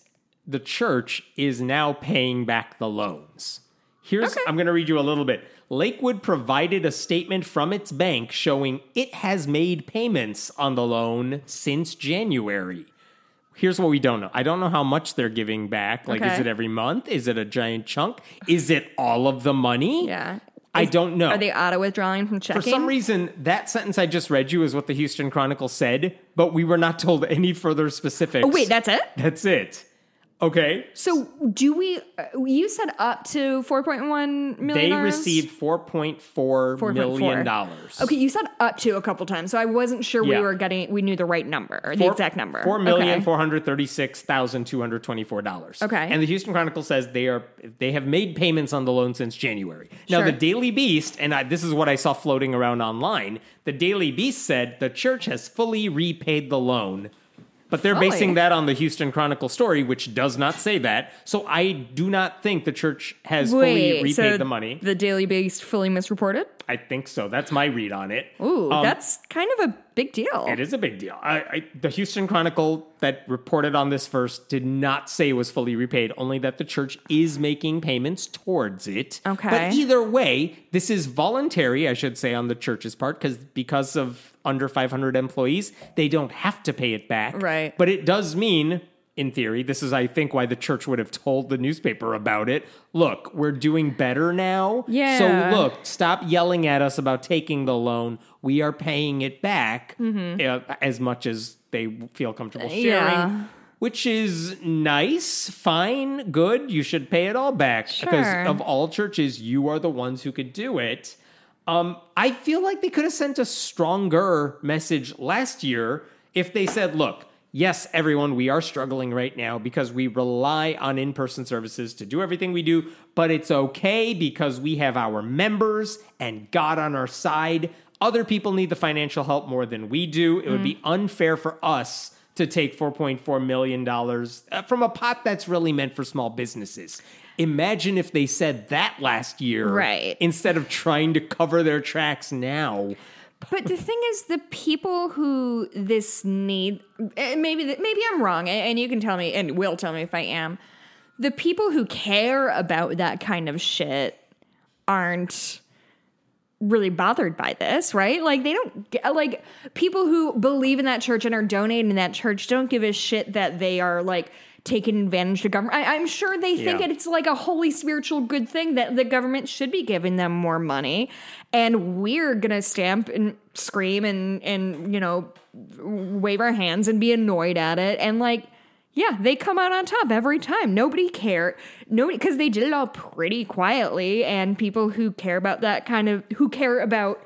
the church is now paying back the loans. Here's Okay. I'm going to read you a little bit. Lakewood provided a statement from its bank showing it has made payments on the loan since January. Here's what we don't know. I don't know how much they're giving back. Like, is it every month? Is it a giant chunk? Is it all of the money? Yeah. I don't know. Are they auto withdrawing from checking? For some reason, that sentence I just read you is what the Houston Chronicle said, but we were not told any further specifics. Oh, wait, that's it? That's it. Okay. So, do we. uh, You said up to 4.1 million? They received $4.4 4.4. million dollars. Okay, you said up to a couple times, so I wasn't sure Yeah. we were getting, we knew the right number, or the exact number. Four million four hundred thirty-six thousand two hundred twenty-four dollars. Okay. and the Houston Chronicle says they are they have made payments on the loan since January. Now, Sure. the Daily Beast, and I, this is what I saw floating around online. The Daily Beast said the church has fully repaid the loan, but they're Fully? basing that on the Houston Chronicle story, which does not say that. So I do not think the church has fully repaid so the money. The Daily Beast fully misreported? I think so. That's my read on it. Ooh, Um, that's kind of a big deal. It is a big deal. I, I, the Houston Chronicle that reported on this first did not say it was fully repaid, only that the church is making payments towards it. Okay. But either way, this is voluntary, I should say, on the church's part, because because of under 500 employees, they don't have to pay it back. Right. But it does mean in theory. This is, I think, why the church would have told the newspaper about it. Look, we're doing better now. Yeah. So look, stop yelling at us about taking the loan. We are paying it back uh, as much as they feel comfortable sharing. Yeah. Which is nice, fine, good. You should pay it all back because of all churches, you are the ones who could do it. Um, I feel like they could have sent a stronger message last year if they said, look, yes, everyone, we are struggling right now because we rely on in person services to do everything we do, but it's okay because we have our members and God on our side. Other people need the financial help more than we do. It would be unfair for us to take $4.4 million uh, from a pot that's really meant for small businesses. Imagine if they said that last year Right. instead of trying to cover their tracks now. But the thing is, the people who this need, eh, maybe maybe I'm wrong, and you can tell me, and will tell me if I am. The people who care about that kind of shit aren't really bothered by this, right? Like they don't get- like people who believe in that church and are donating to that church don't give a shit that they are like taking advantage of government. I, I'm sure they think Yeah. it's like a holy spiritual good thing that the government should be giving them more money, and we're gonna stamp and scream and and you know wave our hands and be annoyed at it and like. Yeah, they come out on top every time. Nobody cared. Nobody because they did it all pretty quietly, and people who care about that kind of who care about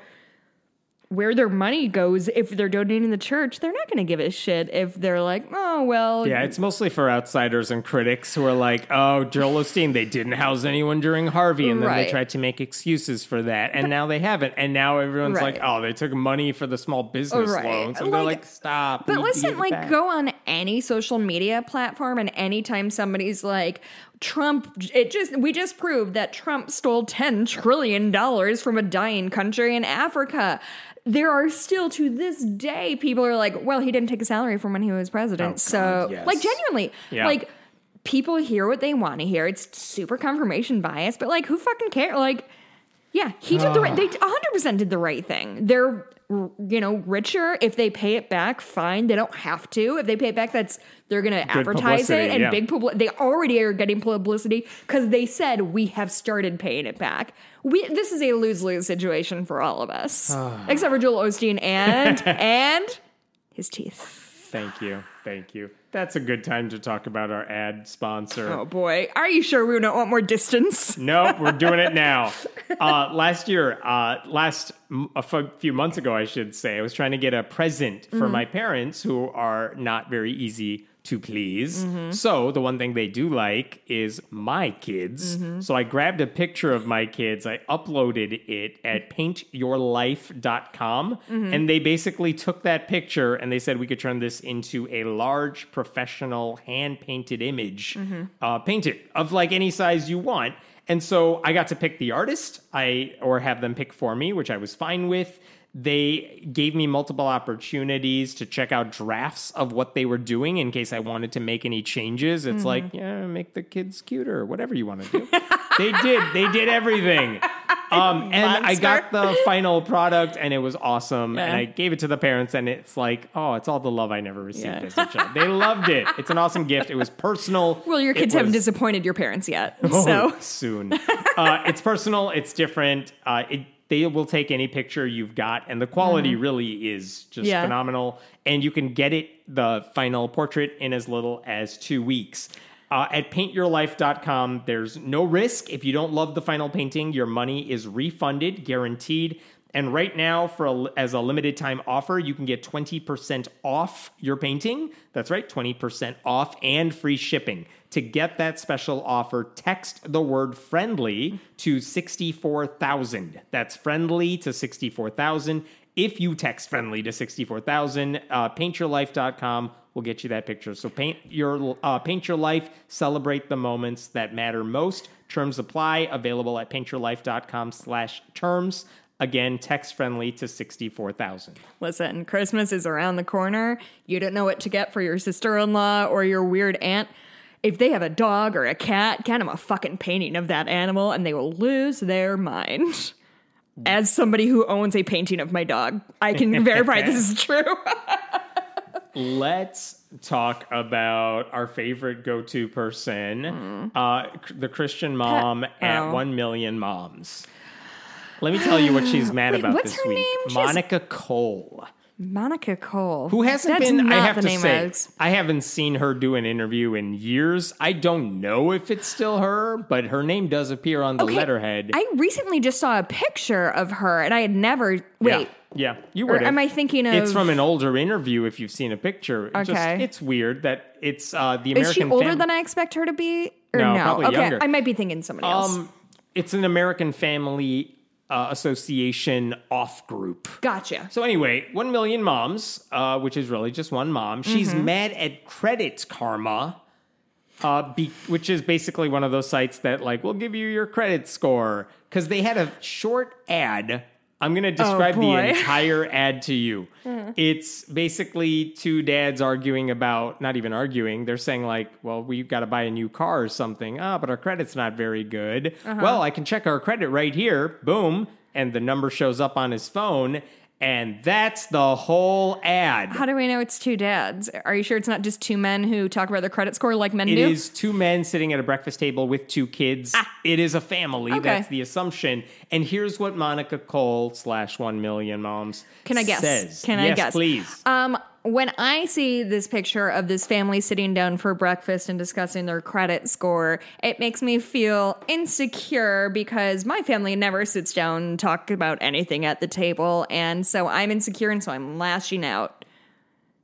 where their money goes if they're donating the church, they're not going to give a shit if they're like, oh well, Yeah, it's mostly for outsiders and critics who are like, oh, Joel Osteen, they didn't house anyone during Harvey, and then Right. they tried to make excuses for that, and now they haven't. And now everyone's like, oh, they took money for the small business Right. loans. And they're Like- like, stop. But we need to listen, like, back." go on any social media platform, and anytime somebody's like, Trump, it just, we just proved that Trump stole $10 trillion from a dying country in Africa. There are still to this day people are like, well, he didn't take a salary from when he was president. Oh, so, God, yes. like, genuinely, Yeah. like, people hear what they want to hear. It's super confirmation bias, but like, who fucking care? Like, yeah, he did the right. Ah. They 100 percent did the right thing. They're you know richer if they pay it back. Fine, they don't have to. If they pay it back, that's they're going to advertise it and yeah. big publicity. They already are getting publicity because they said we have started paying it back. We this is a lose lose situation for all of us, ah. except for Joel Osteen and [laughs] and his teeth. Thank you. Thank you. That's a good time to talk about our ad sponsor. Oh boy, are you sure we don't want more distance? Nope, we're doing it now. [laughs] Uh, last year, uh, last a f- few months ago, I should say, I was trying to get a present for my parents who are not very easy to please. Mm-hmm. So the one thing they do like is my kids. Mm-hmm. So I grabbed a picture of my kids, I uploaded it at paintyourlife.com, mm-hmm. and they basically took that picture and they said we could turn this into a large professional hand painted image, uh, painted of like any size you want. And so I got to pick the artist, I or have them pick for me, which I was fine with. They gave me multiple opportunities to check out drafts of what they were doing in case I wanted to make any changes. It's like, yeah, make the kids cuter, whatever you want to do. [laughs] they did. They did everything. [laughs] Um, and I got the [laughs] final product, and it was awesome. And I gave it to the parents, and it's like, oh, it's all the love I never received Yeah. as a child. They loved it. It's an awesome gift. It was personal. Well, your kids haven't disappointed your parents yet, Oh, so soon. uh, it's personal. It's different. Uh, it, they will take any picture you've got, and the quality really is just Yeah. phenomenal. And you can get it the final portrait in as little as two weeks. Uh, at paintyourlife.com, there's no risk. If you don't love the final painting, your money is refunded, guaranteed. And right now, for a, as a limited time offer, you can get 20% off your painting. That's right, 20% off and free shipping. To get that special offer, text the word friendly to 64,000. That's friendly to 64,000. If you text friendly to 64,000, uh, paintyourlife.com will get you that picture. So paint your uh, paint your life, celebrate the moments that matter most. Terms apply, available at paintyourlife.com slash terms. Again, text friendly to 64,000. Listen, Christmas is around the corner. You don't know what to get for your sister in law or your weird aunt. If they have a dog or a cat, get them a fucking painting of that animal and they will lose their mind. [laughs] As somebody who owns a painting of my dog, I can verify this is true. [laughs] Let's talk about our favorite go-to person, uh, the Christian mom at oh. one million moms. Let me tell you what she's mad Wait, about what's this her week. name? Monica Cole. Monica Cole. Who hasn't That's been? I have to say, I I haven't seen her do an interview in years. I don't know if it's still her, but her name does appear on the Okay, letterhead. I recently just saw a picture of her, and I had never. Wait, yeah, yeah, you were. am I thinking of? It's from an older interview. If you've seen a picture, It just- Okay. it's weird that it's uh, the American. is she older Fam- than I expect her to be? Or No, no? probably okay, younger. I might be thinking somebody else. Um, it's an American Family uh, Association off group. gotcha. So anyway, one million moms, uh, which is really just one mom. She's Mm-hmm. mad at Credit Karma, uh, be, which is basically one of those sites that like will give you your credit score because they had a short ad. I'm going to describe the Oh. [laughs] Hmm. entire ad to you. It's basically two dads arguing about, not even arguing. They're saying like, "Well, we've got to buy a new car or something." Ah, but our credit's not very good. Uh-huh. Well, I can check our credit right here. Boom, and the number shows up on his phone, and that's the whole ad. How do we know it's two dads? Are you sure it's not just two men who talk about their credit score like men It do? is two men sitting at a breakfast table with two kids. It is a family. Ah. Okay. That's the assumption. And here's what Monica Cole slash one million moms Can I guess? says. Can I yes, guess? please. Um, when I see this picture of this family sitting down for breakfast and discussing their credit score, it makes me feel insecure because my family never sits down and talk about anything at the table, and so I'm insecure, and so I'm lashing out.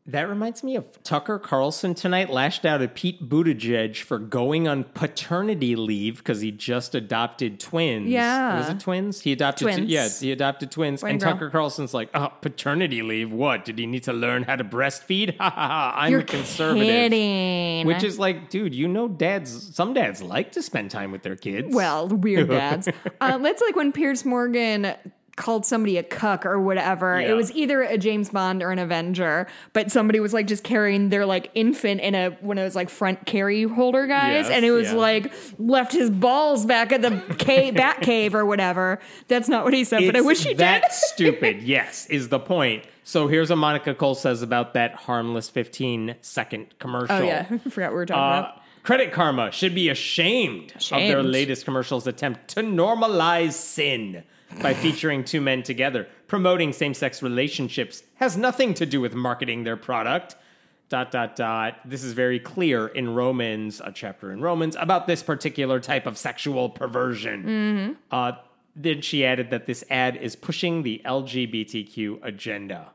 That reminds me of Tucker Carlson tonight lashed out at Pete Buttigieg for going on paternity leave because he just adopted twins. Yeah. Was it twins? He adopted Twins. yeah, he adopted twins. Boy and. Tucker Carlson's like, oh, paternity leave? What? Did he need to learn how to breastfeed? [laughs] Ha ha ha. I'm You're a conservative. kidding. Which is like, dude, you know dads some dads like to spend time with their kids. Well, weird [laughs] dads. um, that's like when Piers Morgan called somebody a cuck or whatever. Yeah. It was either a James Bond or an Avenger, but somebody was like just carrying their like infant in a one of those like front carry holder guys, Yes, and it was yeah. like left his balls back at the cave, [laughs] bat cave or whatever. That's not what he said, but I wish he that did. [laughs] stupid, yes, is the point. So here's what Monica Cole says about that harmless 15 second commercial. oh yeah, [laughs] I forgot what we were talking Uh, about. Credit Karma should be ashamed, of their latest commercial's attempt to normalize sin by featuring two men together. Promoting same sex relationships has nothing to do with marketing their product. Dot, dot, dot. This is very clear in Romans, a chapter in Romans, about this particular type of sexual perversion. Uh, then she added that this ad is pushing the LGBTQ agenda.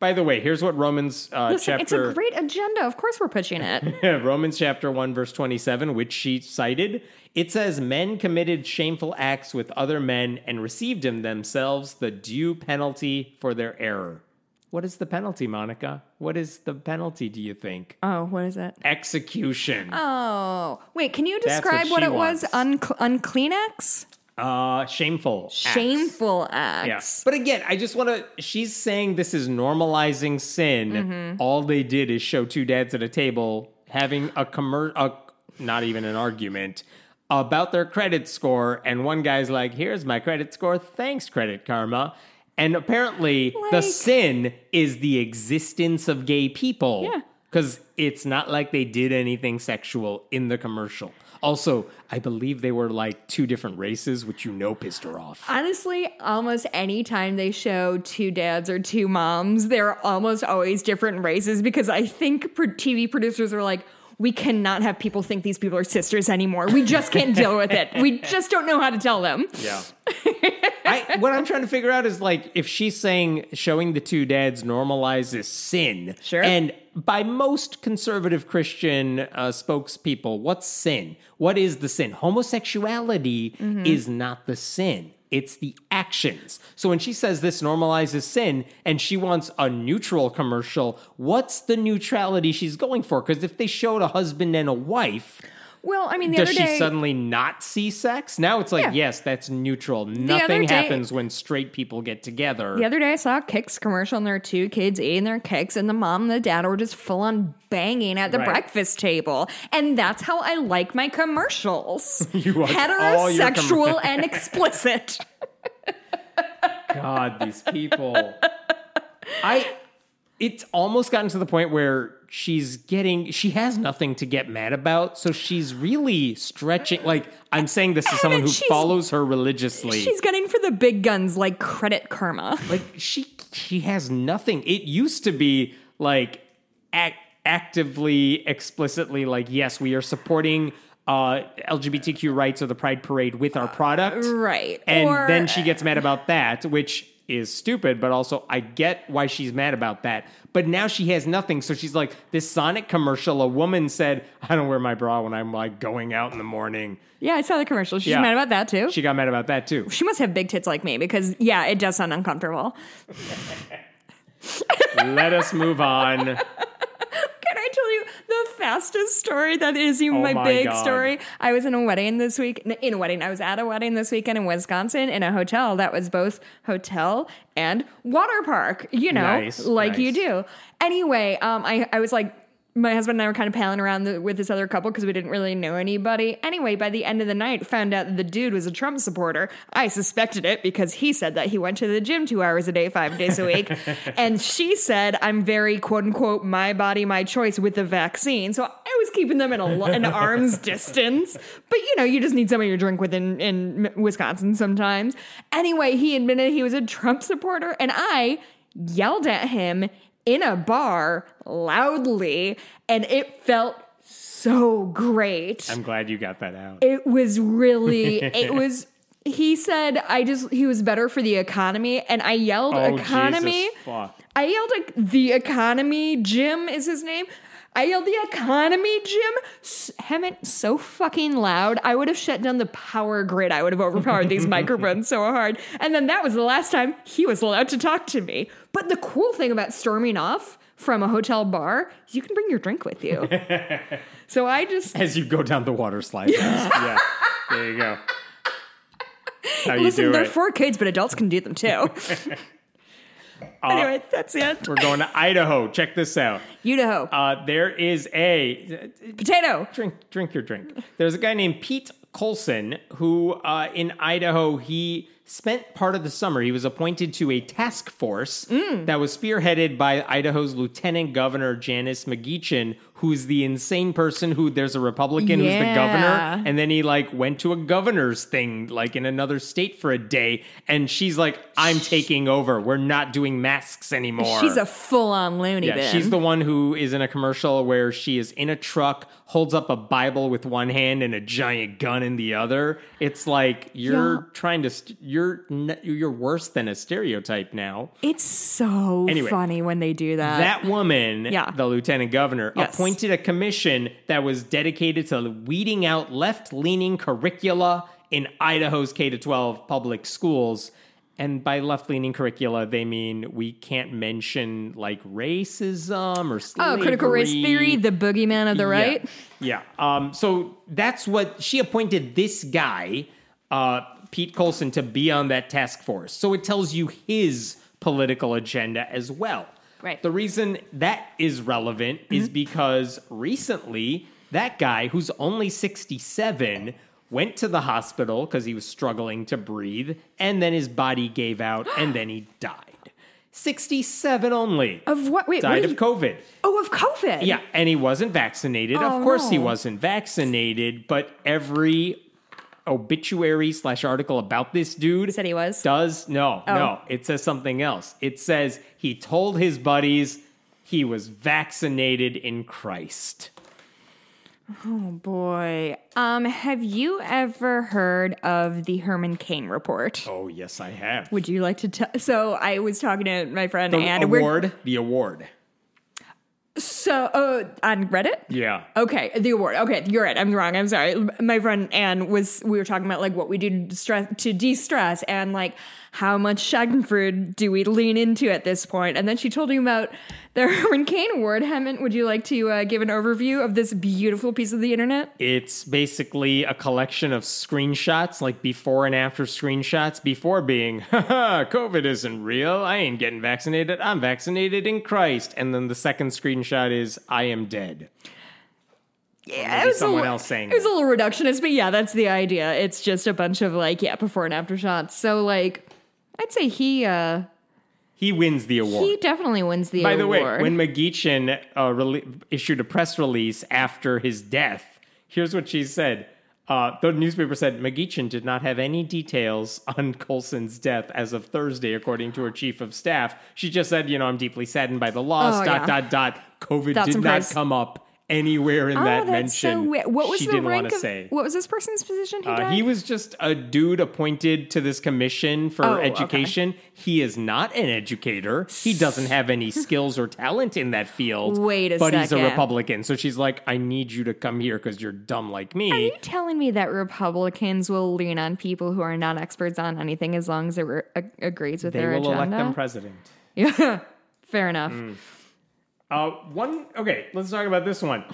By the way, here's what Romans uh, Listen, chapter it's a great agenda. Of course, we're pushing it. [laughs] Romans chapter 1 verse 27 which she cited it says men committed shameful acts with other men and received in themselves the due penalty for their error. What is the penalty, Monica? What is the penalty, do you think? oh, what is it? Execution. Oh, wait. Can you what describe what, she it was? wants. Uncle Uncleanex? Uh shameful. acts. Shameful Yeah. acts. But again, I just want to. She's saying this is normalizing sin. Mm-hmm. All they did is show two dads at a table having a commer, a, not even an argument about their credit score, and one guy's like, "Here's my credit score. Thanks, Credit Karma." And apparently, the sin is the existence of gay people. Yeah. Because it's not like they did anything sexual in the commercial. Also, I believe they were like two different races, which you know pissed her off. Honestly, almost any time they show two dads or two moms, they're almost always different races because I think TV producers are like, we cannot have people think these people are sisters anymore. We just can't deal with it. We [laughs] just don't know how to tell them. Yeah. [laughs] I, what I'm trying to figure out is like if she's saying showing the two dads normalizes sin. Sure. And by most conservative Christian uh, spokespeople, what's sin? What is the sin? Homosexuality is not the sin. It's the actions. So when she says this normalizes sin and she wants a neutral commercial, what's the neutrality she's going for? Because if they showed a husband and a wife, Well, I mean, the does she day, suddenly not see sex? Now it's like, Yeah. yes, that's neutral. Nothing day- happens when straight people get together. the other day I saw a Kix commercial and there were two kids eating their Kix and the mom and the dad were just full on banging at the Right. breakfast table. And that's how I like my commercials. [laughs] Heterosexual commer- [laughs] and explicit. God, these people. I it's almost gotten to the point where she's getting she has nothing to get mad about so she's really stretching like i'm saying this as someone who follows her religiously She's getting for the big guns like credit karma. like she she has nothing it used to be like ac- actively explicitly like yes we are supporting uh lgbtq rights or the pride parade with our product Right. and Or- then she gets mad about that which is stupid but also i get why she's mad about that but now she has nothing so she's like this sonic commercial a woman said i don't wear my bra when i'm like going out in the morning Yeah, I saw the commercial. She's Yeah. mad about that too. She, got mad about that too She must have big tits like me because yeah, it does sound uncomfortable. [laughs] let us move on [laughs] I tell you the fastest story that is even Oh my, my big God. story? I was in a wedding this week. In a wedding, I was at a wedding this weekend in Wisconsin in a hotel that was both hotel and water park. You know, Nice, like you do. Anyway, um, I I was like. My husband and I were kind of palling around the, with this other couple because we didn't really know anybody. Anyway, by the end of the night, found out that the dude was a Trump supporter. I suspected it because he said that he went to the gym two hours a day, five days a week. [laughs] and she said, I'm very quote unquote my body, my choice with the vaccine. So I was keeping them in a, an arm's [laughs] distance. But you know, you just need somebody to drink with in, in Wisconsin sometimes. Anyway, he admitted he was a Trump supporter, and I yelled at him in a bar loudly, and it felt so great. I'm glad you got that out. It was really [laughs] it was he said i just he was better for the economy and i yelled Oh, economy. i yelled the economy jim is his name I yelled the economy, Jim. Hemant so fucking loud. I would have shut down the power grid. I would have overpowered these [laughs] microphones so hard. And then that was the last time he was allowed to talk to me. But the cool thing about storming off from a hotel bar is you can bring your drink with you. [laughs] so I just as you go down the water slide. yeah, there you go. [laughs] How you Listen, do they're it. for kids, but adults can do them too. Anyway, that's it. We're going to Idaho. Check this out. Idaho. Uh, there is a Potato. drink. Drink your drink. There's a guy named Pete Colson who, uh, in Idaho, he spent part of the summer. He was appointed to a task force Mm. that was spearheaded by Idaho's Lieutenant Governor Janice McGeachin, who's the insane person who there's a Republican who's the governor, and then he like went to a governor's thing like in another state for a day, and she's like, "I'm taking over. We're not doing masks anymore." She's a full on loony Yeah, bin. she's the one who is in a commercial where she is in a truck, holds up a Bible with one hand and a giant gun in the other. It's like you're Yeah. trying to st- you're n- you're worse than a stereotype now. it's so Anyway, funny when they do that. That woman, Yeah. the lieutenant governor, Yes. Appointed a commission that was dedicated to weeding out left-leaning curricula in Idaho's K to 12 public schools. And by left-leaning curricula, they mean we can't mention like racism or oh, critical race theory, the boogeyman of the right. Yeah. yeah. Um, so that's what she appointed this guy, uh, Pete Colson, to be on that task force. So it tells you his political agenda as well. Right. The reason that is relevant is mm-hmm. because recently that guy, who's only 67, went to the hospital because he was struggling to breathe, and then his body gave out, and then he [gasps] died. 67 only. Of what? Wait, died what of COVID. Oh, of COVID. Yeah, and he wasn't vaccinated. Oh, of course, he wasn't vaccinated. But every obituary slash article about this dude Said he was? does no, Oh. no. It says something else. It says he told his buddies he was vaccinated in Christ. Oh boy. Um, have you ever heard of the Herman Cain report? Oh yes, I have. Would you like to tell? So I was talking to my friend the and award, the award. So uh, on Reddit. Yeah. Okay, the award. Okay, you're right. I'm wrong. I'm sorry. My friend Anne was. We were talking about like what we do to stress to de-stress and like how much Schadenfreude do we lean into at this point. And then she told me about the [laughs] Herman Cain Award. Hemant, would you like to uh, give an overview of this beautiful piece of the internet? It's basically a collection of screenshots, like before and after screenshots. Before being, [laughs] haha, COVID isn't real. I ain't getting vaccinated. I'm vaccinated in Christ. And then the second screenshot is, I am dead. Yeah, it was someone a, else saying it was a little reductionist, but yeah, that's the idea. It's just a bunch of like yeah, before and after shots. So like, I'd say he uh He wins the award. He definitely wins the award. By the way, when McGeachin uh, rele- issued a press release after his death, here's what she said. Uh, the newspaper said McGeachin did not have any details [laughs] on Colson's death as of Thursday, according to her chief of staff. She just said, you know, I'm deeply saddened by the loss, Oh, dot, yeah. dot, dot. COVID Thoughts did and not come up anywhere in oh, that that's mention. so. What was she the didn't rank want to of, say. What was this person's position? He Uh, he was just a dude appointed to this commission for Oh, okay. education. He is not an educator. He doesn't have any [laughs] skills or talent in that field. Wait a but he's a. Republican. So she's like, I need you to come here because you're dumb like me. Are you telling me that Republicans will lean on people who are not experts on anything as long as it re- agrees with They their agenda? They will elect them president. [laughs] yeah, fair enough. Uh, one. Okay, let's talk about this one.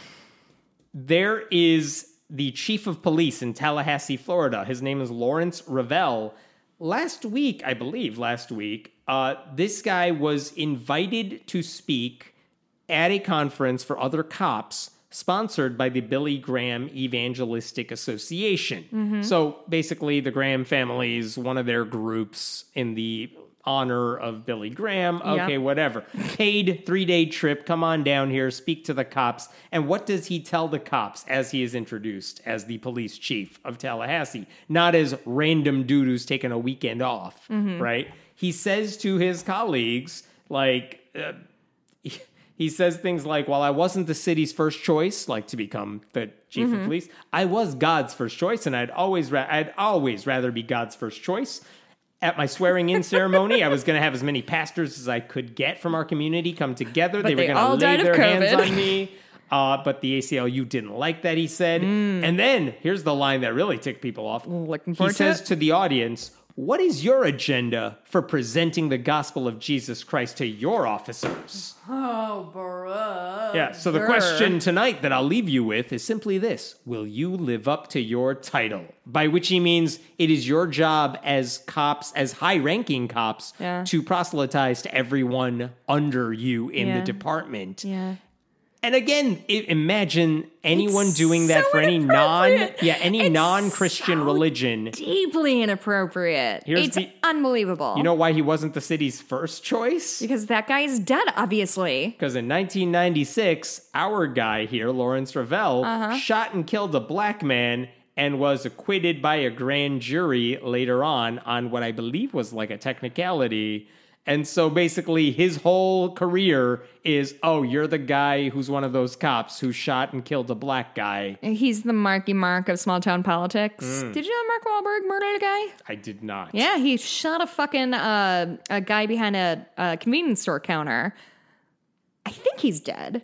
There is the chief of police in Tallahassee, Florida. His name is Lawrence Revell. Last week, I believe, last week, uh, this guy was invited to speak at a conference for other cops sponsored by the Billy Graham Evangelistic Association. So basically, the Graham family is one of their groups in the honor of Billy Graham. Okay, Yep. whatever. Paid three day trip. Come on down here, speak to the cops. And what does he tell the cops as he is introduced as the police chief of Tallahassee? Not as random dude who's taken a weekend off, right? He says to his colleagues, like, uh, [laughs] he says things like, "While I wasn't the city's first choice, like to become the chief of police, I was God's first choice, and I'd always, ra- I'd always rather be God's first choice." At my swearing-in ceremony, I was going to have as many pastors as I could get from our community come together. they were going to lay their hands on me. Uh, but the ACLU didn't like that, he said. Mm. And then here's the line that really ticked people off. Looking He says it. to the audience, What is your agenda for presenting the gospel of Jesus Christ to your officers? Oh, bro. Yeah, so the question tonight that I'll leave you with is simply this Will you live up to your title? By which he means it is your job as cops, as high ranking cops, Yeah. to proselytize to everyone under you in the department. Yeah. And again, i imagine anyone It's doing that so for any non yeah any it's non-Christian so religion. Deeply inappropriate. Here's it's the- unbelievable. You know why he wasn't the city's first choice? because that guy is dead, obviously. Because in 1996, our guy here, Lawrence Revell, Uh-huh. shot and killed a black man and was acquitted by a grand jury later on on what I believe was like a technicality. And so basically, his whole career is oh, you're the guy who's one of those cops who shot and killed a black guy. He's the Marky Mark of small town politics. Mm. Did you know Mark Wahlberg murdered a guy? I did not. Yeah, he shot a fucking uh, a guy behind a, a convenience store counter. I think he's dead.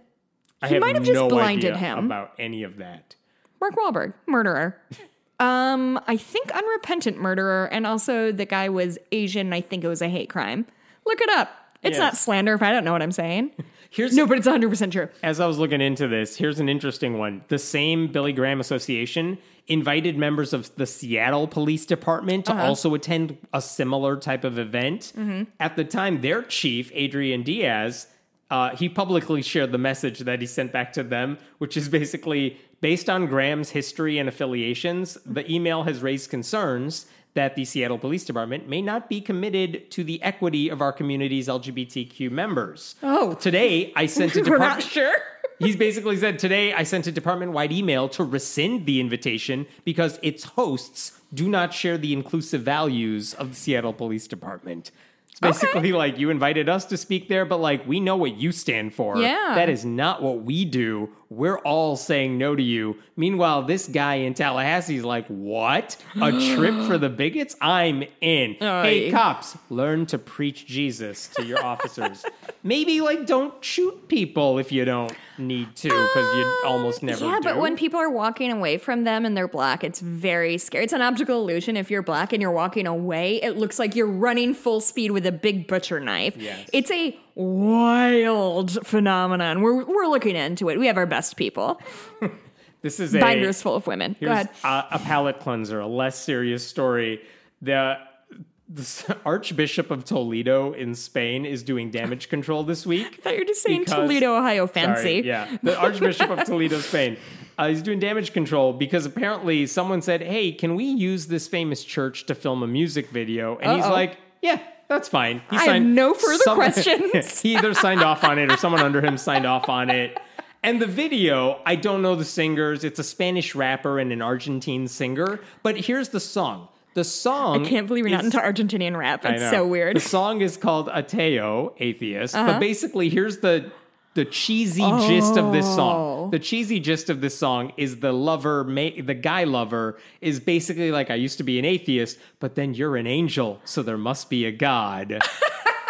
I He have might have just blinded idea him. about any of that. Mark Wahlberg, murderer. [laughs] um, I think unrepentant murderer, and also the guy was Asian. I think it was a hate crime. Look it up. It's Yes. not slander if I don't know what I'm saying. [laughs] Here's No, but it's 100 percent true. As I was looking into this, here's an interesting one. The same Billy Graham Association invited members of the Seattle Police Department to also attend a similar type of event. At the time, their chief, Adrian Diaz, uh, he publicly shared the message that he sent back to them, which is basically based on Graham's history and affiliations. The email has raised concerns that the Seattle Police Department may not be committed to the equity of our community's LGBTQ members. Oh. today I sent a department. [laughs] We're not sure. [laughs] He's basically said today I sent a department wide email to rescind the invitation because its hosts do not share the inclusive values of the Seattle Police Department. Basically like you invited us to speak there, but like we know what you stand for. Yeah. That is not what we do. We're all saying no to you. Meanwhile, this guy in Tallahassee is like, what? A trip for the bigots? I'm in. Hey, cops, learn to preach Jesus to your officers. [laughs] Maybe like don't shoot people if you don't need to, because you um, almost never Yeah, do. but when people are walking away from them and they're black, it's very scary. It's an optical illusion. If you're black and you're walking away, it looks like you're running full speed with a big butcher knife. Yes. It's a wild phenomenon. We're we're looking into it. We have our best people. [laughs] this is a Binders full of women. Go ahead. a, a palate cleanser, a less serious story. The, the [laughs] Archbishop of Toledo in Spain is doing damage control this week. [laughs] I thought you were just saying because- Toledo, Ohio, Sorry, fancy. yeah, the Archbishop of Toledo, [laughs] Spain. Uh, he's doing damage control because apparently someone said, "Hey, can we use this famous church to film a music video?" And he's Uh-oh. like, "Yeah, that's fine. He I have no further questions. he either signed off on it or someone under him signed off on it. And the video, I don't know the singers. It's a Spanish rapper and an Argentine singer. But here's the song. The song. I can't believe you're not into Argentinian rap. It's so weird. The song is called Ateo, atheist. Uh-huh. But basically, here's the the cheesy gist of this Oh. song. The cheesy gist of this song is the lover, ma- the guy lover, is basically like, I used to be an atheist, but then you're an angel, so there must be a god. [laughs]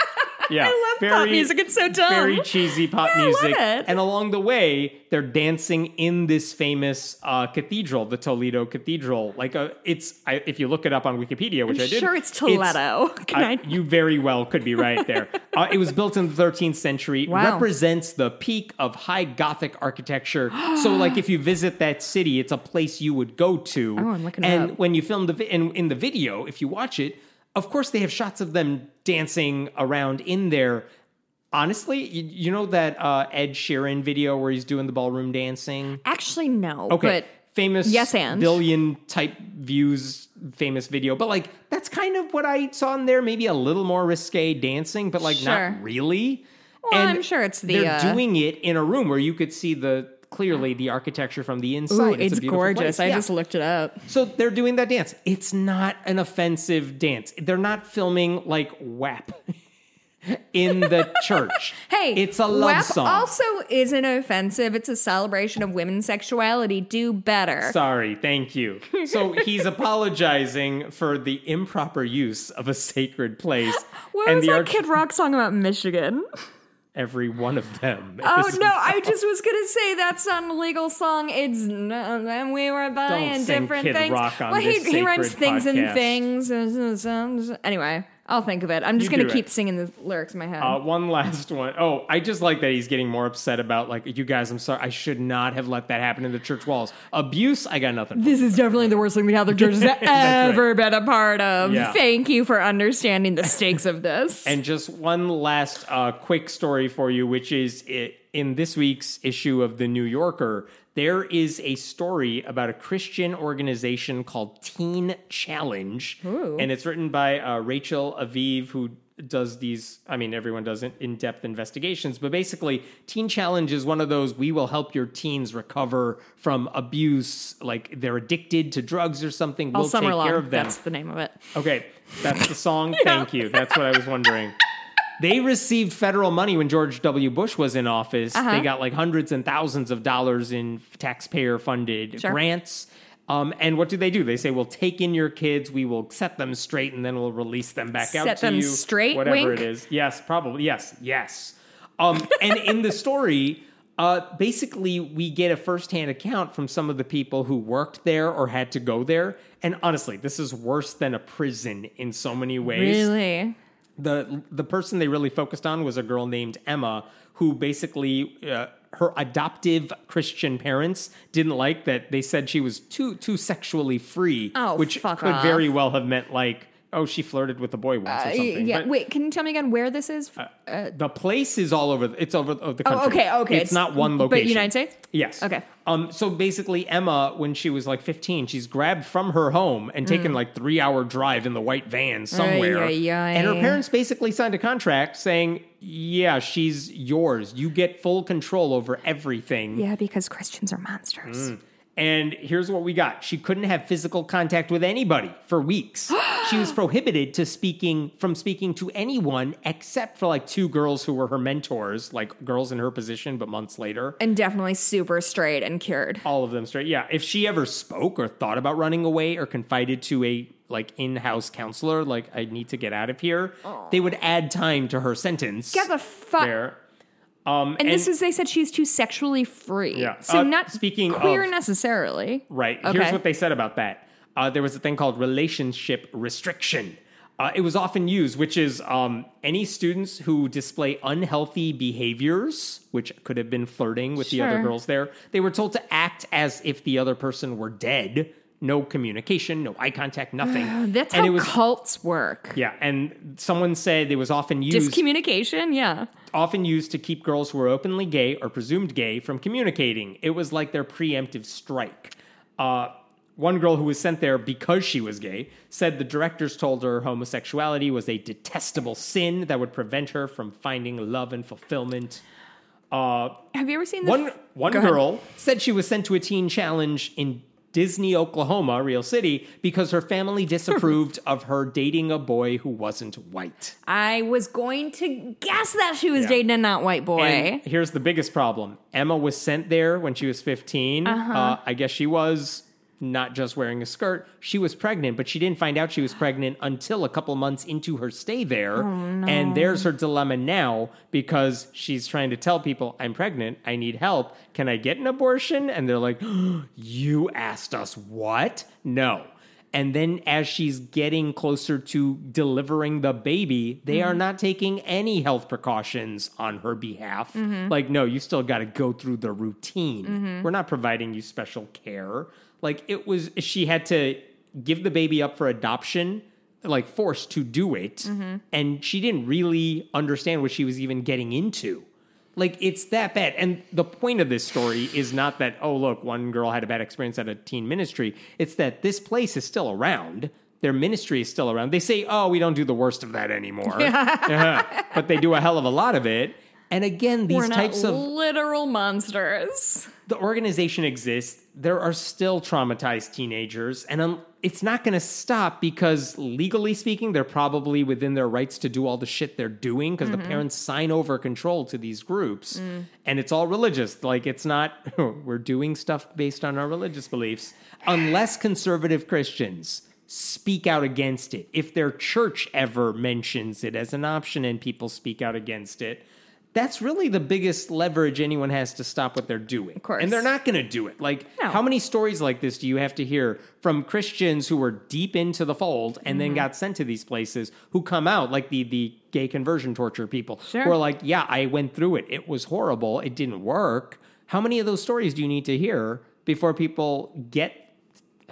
Yeah, I love pop music. It's so dumb. Very cheesy pop Yeah, music. And along the way, they're dancing in this famous uh, cathedral, the Toledo Cathedral. Like a, it's I, if you look it up on Wikipedia, which I did, sure it's Toledo. [laughs] Can I- you very well could be right there. [laughs] uh, it was built in the 13th century. Wow. Represents the peak of high Gothic architecture. so, like, if you visit that city, it's a place you would go to. [gasps] Oh, I'm looking it And when you film the in, in the video, if you watch it, of course they have shots of them dancing around in there. Honestly, you, you know that uh, Ed Sheeran video where he's doing the ballroom dancing? Actually, no. Okay. But famous Yes, and. billion type views famous video. But like that's kind of what I saw in there. Maybe a little more risque dancing, but like Sure. not really. Well, I'm sure it's the, they're uh, doing it in a room where you could see the clearly the architecture from the Ooh, inside. it's, a gorgeous. place. I Yeah. just looked it up. So they're doing that dance. It's not an offensive dance. They're not filming like WAP [laughs] in the church. [laughs] Hey, it's a love WAP song. also isn't offensive. It's a celebration of women's sexuality. Do better. Sorry, thank you. So he's apologizing for the improper use of a sacred place. [laughs] what and was the that arch- Kid Rock song about Michigan? Every one of them. [laughs] Oh no, I just was gonna say that's not a legal song. It's no, and we were buying sing different Kid things. Rock on well, he, he rhymes sacred things and things. Anyway, I'll think of it. I'm just You gonna keep it. singing the lyrics in my head. Uh, one last one. Oh, I just like that he's getting more upset about like you guys. I'm sorry. I should not have let that happen in the church walls. Abuse. I got nothing. for. this is definitely the worst thing the Catholic Church has [laughs] ever been a part of. Yeah. Thank you for understanding the stakes of this. [laughs] And just one last uh, quick story for you, which is it, in this week's issue of The New Yorker, there is a story about a Christian organization called Teen Challenge. And it's written by uh, Rachel Aviv, who does these i mean everyone does in- in-depth investigations but basically teen challenge is one of those we will help your teens recover from abuse like they're addicted to drugs or something All we'll summer take long. care of them That's the name of it. Okay, that's the song. [laughs] Thank you. That's what I was wondering. They received federal money when George W. Bush was in office. Uh-huh. They got like hundreds and thousands of dollars in taxpayer funded Sure. grants. Um, and what do they do? They say, "We'll take in your kids, we will set them straight, and then we'll release them back out Set to them you." straight, whatever wink? it is. Yes, probably. Yes, yes. Um, and in the story, uh, basically, we get a firsthand account from some of the people who worked there or had to go there. And honestly, this is worse than a prison in so many ways Really? The the person they really focused on was a girl named Emma who basically uh, her adoptive Christian parents didn't like that they said she was too too sexually free Oh, which could off. very well have meant like oh she flirted with a boy once or Uh, something yeah. But Wait, can you tell me again where this is? the place is all over it's over the oh, country okay, okay. it's, not one location But United States? Yes. Okay. Um. So basically, Emma, when she was like 15, she's grabbed from her home and taken like three hour drive in the white van somewhere. Mm. Ay, ay. And her parents basically signed a contract saying, "Yeah, she's yours. You get full control over everything." Yeah, because Christians are monsters. Mm. And here's what we got. She couldn't have physical contact with anybody for weeks. [gasps] she was prohibited to speaking from speaking to anyone except for like two girls who were her mentors, like girls in her position, but months later. And definitely super straight and cured. All of them straight. Yeah. If she ever spoke or thought about running away or confided to a like in-house counselor, like I need to get out of here, they would add time to her sentence. Get the fuck. Um, And, this is they said she's too sexually free. Yeah. So Uh, not speaking queer of- necessarily. Right. Okay. Here's what they said about that. Uh, there was a thing called relationship restriction. Uh, it was often used, which is um, any students who display unhealthy behaviors, which could have been flirting with the other girls there, they were told to act as if the other person were dead. No communication, no eye contact, [sighs] nothing. That's and how it was cults work. yeah, and someone said it was often used Discommunication, yeah. often used to keep girls who were openly gay or presumed gay from communicating. It was like their preemptive strike. Uh, one girl who was sent there because she was gay said the directors told her homosexuality was a detestable sin that would prevent her from finding love and fulfillment. Uh, Have you ever seen the one one girl said she was sent to a teen challenge in Disney, Oklahoma, real city, because her family [laughs] disapproved of her dating a boy who wasn't white. I was going to guess that she was Yeah. dating a not white boy. And here's the biggest problem: Emma was sent there when she was 15. Uh-huh. Uh, I guess she was not just wearing a skirt; she was pregnant, but she didn't find out she was pregnant until a couple months into her stay there. Oh, And there's her dilemma now because she's trying to tell people, "I'm pregnant. I need help. Can I get an abortion?" And they're like, [gasps] "You asked us what? No." And then as she's getting closer to delivering the baby, they Mm-hmm. are not taking any health precautions on her behalf. Mm-hmm. Like, no, you still got to go through the routine. We're not providing you special care. Like, it was, she had to give the baby up for adoption, like, forced to do it. Mm-hmm. And she didn't really understand what she was even getting into. Like it's that bad. And the point of this story is not that, oh, look, one girl had a bad experience at a teen ministry. It's that this place is still around. Their ministry is still around. They say, oh, we don't do the worst of that anymore. [laughs] Uh-huh. But they do a hell of a lot of it. And again, these types of literal monsters. the organization exists. There are still traumatized teenagers, and um, it's not going to stop because legally speaking, they're probably within their rights to do all the shit they're doing because the parents sign over control to these groups, and it's all religious. Like it's not [laughs] we're doing stuff based on our religious beliefs, unless conservative Christians speak out against it. If their church ever mentions it as an option and people speak out against it, that's really the biggest leverage anyone has to stop what they're doing. Of course. And they're not going to do it. Like, No. how many stories like this do you have to hear from Christians who were deep into the fold and Mm-hmm. then got sent to these places who come out, like the, the gay conversion torture people, Sure. who are like, yeah, I went through it. It was horrible. It didn't work. How many of those stories do you need to hear before people get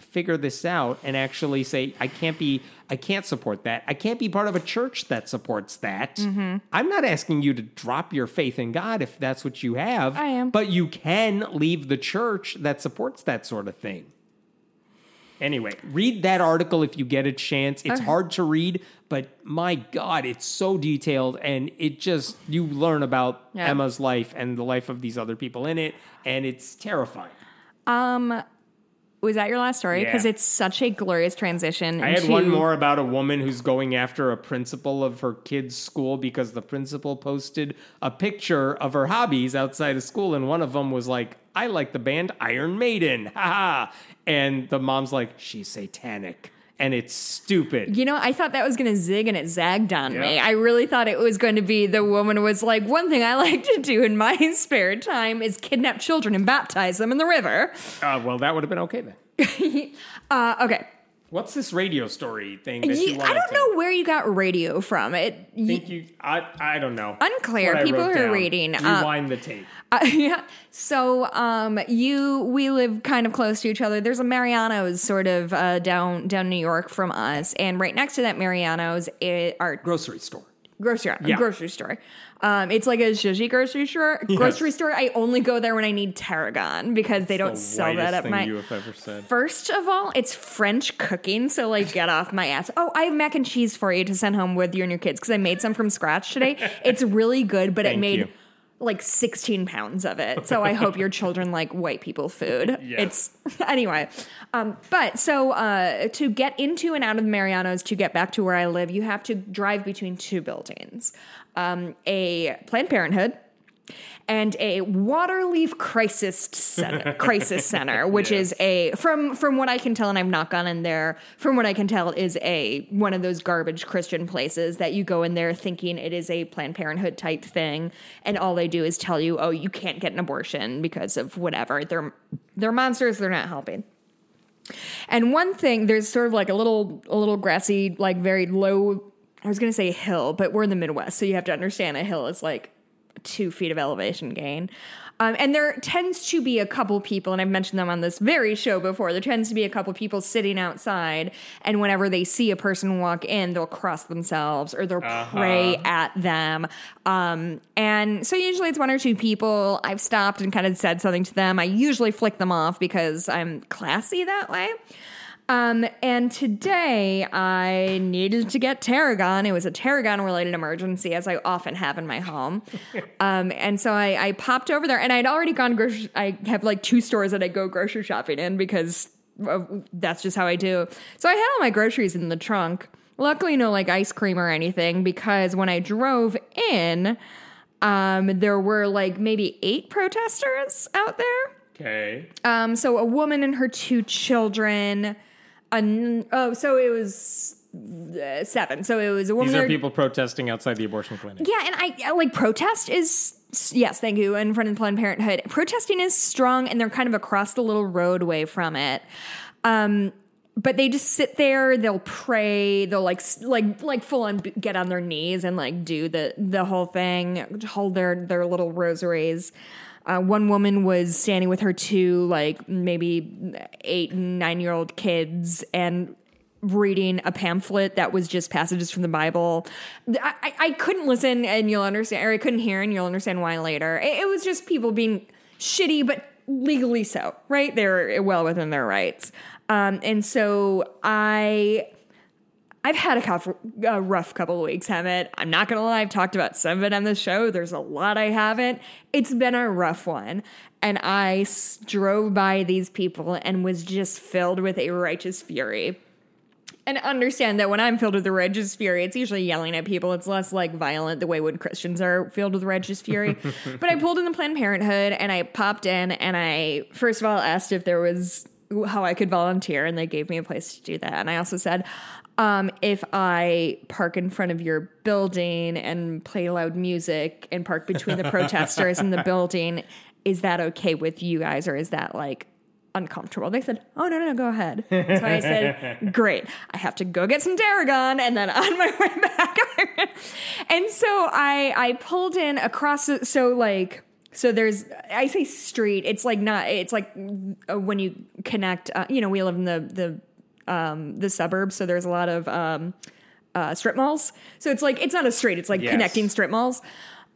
figure this out and actually say i can't be i can't support that i can't be part of a church that supports that Mm-hmm. i'm not asking you to drop your faith in god if that's what you have I am. but you can leave the church that supports that sort of thing anyway read that article if you get a chance it's Okay. hard to read but my god it's so detailed and it just you learn about Yeah. emma's life and the life of these other people in it and it's terrifying Um, was that your last story? Because Yeah. it's such a glorious transition. I had one more about a woman who's going after a principal of her kid's school because the principal posted a picture of her hobbies outside of school, and one of them was like, "I like the band Iron Maiden," [laughs] haha, and the mom's like, "She's satanic," and it's stupid. You know, I thought that was going to zig and it zagged on me. I really thought it was going to be the woman was like, one thing I like to do in my [laughs] spare time is kidnap children and baptize them in the river. Uh, well, that would have been okay then. [laughs] Uh, okay. What's this radio story thing that you I don't to- know where you got radio from. It Think you? I I don't know. Unclear. People are down. reading, Rewind the tape. [laughs] Uh, yeah. So, um, you, we live kind of close to each other. There's a Mariano's sort of uh, down down New York from us, and right next to that Mariano's i- are Grocery store. grocery Yeah. grocery store. Um, it's like a zhuzhy grocery store. Grocery store. I only go there when I need tarragon because they don't The sell that at my. you have ever said. First of all, it's French cooking, so like get off my ass. Oh, I have mac and cheese for you to send home with you and your kids because I made some from scratch today. [laughs] It's really good, but it made you. Like 16 pounds of it. So I hope your [laughs] children like white people food. Yes. It's [laughs] anyway. Um, but so uh, to get into and out of the Mariano's to get back to where I live, you have to drive between two buildings um, a Planned Parenthood and a Waterleaf Crisis Center, [laughs] Crisis Center, which is a from from what I can tell, and I've not gone in there. From what I can tell, is a one of those garbage Christian places that you go in there thinking it is a Planned Parenthood type thing, and all they do is tell you, oh, you can't get an abortion because of whatever. They're they're monsters. They're not helping. And one thing, there's sort of like a little a little grassy, like very low. I was gonna say hill, but we're in the Midwest, so you have to understand a hill is like two feet of elevation gain. Um, and there tends to be a couple people, and I've mentioned them on this very show before. There tends to be a couple people sitting outside, and whenever they see a person walk in, they'll cross themselves or they'll uh-huh. pray at them. Um, and so usually it's one or two people. I've stopped and kind of said something to them. I usually flick them off because I'm classy that way. Um, and today I needed to get tarragon. It was a tarragon related emergency, as I often have in my home. [laughs] Um, and so I, I, popped over there, and I'd already gone. Grocery, I have like two stores that I go grocery shopping in because that's just how I do. So I had all my groceries in the trunk. Luckily, no like ice cream or anything because when I drove in, um, there were like maybe eight protesters out there. Okay. Um, so a woman and her two children a, oh, so it was uh, seven. So it was a woman. These are people protesting outside the abortion clinic. Yeah, and I like protest is yes, thank you. In front of Planned Parenthood, protesting is strong, and they're kind of across the little roadway from it. Um, but they just sit there. They'll pray. They'll like like like full on get on their knees and like do the the whole thing. Hold their their little rosaries. Uh, one woman was standing with her two, like maybe eight and nine year old kids, and reading a pamphlet that was just passages from the Bible. I, I couldn't listen, and you'll understand, or I couldn't hear, and you'll understand why later. It, it was just people being shitty, but legally so, right? They're well within their rights. Um, and so I I've had a, a rough couple of weeks, Hemant. I'm not gonna lie, I've talked about some of it on the show. There's a lot I haven't. It's been a rough one. And I drove by these people and was just filled with a righteous fury. And understand that when I'm filled with the righteous fury, it's usually yelling at people. It's less like violent the way when Christians are filled with righteous fury. [laughs] but I pulled in the Planned Parenthood and I popped in and I, first of all, asked if there was how I could volunteer, and they gave me a place to do that. And I also said, um, if I park in front of your building and play loud music and park between the [laughs] protesters and the building, is that okay with you guys or is that like uncomfortable? They said, Oh, no, no, no, go ahead. So I said, [laughs] Great. I have to go get some tarragon and then on my way [laughs] back. and so I, I pulled in across, so like, so there's, I say street. It's like not. It's like uh, when you connect. Uh, you know, we live in the the um, the suburbs, so there's a lot of um, uh, strip malls. So it's like it's not a street; it's like yes. connecting strip malls.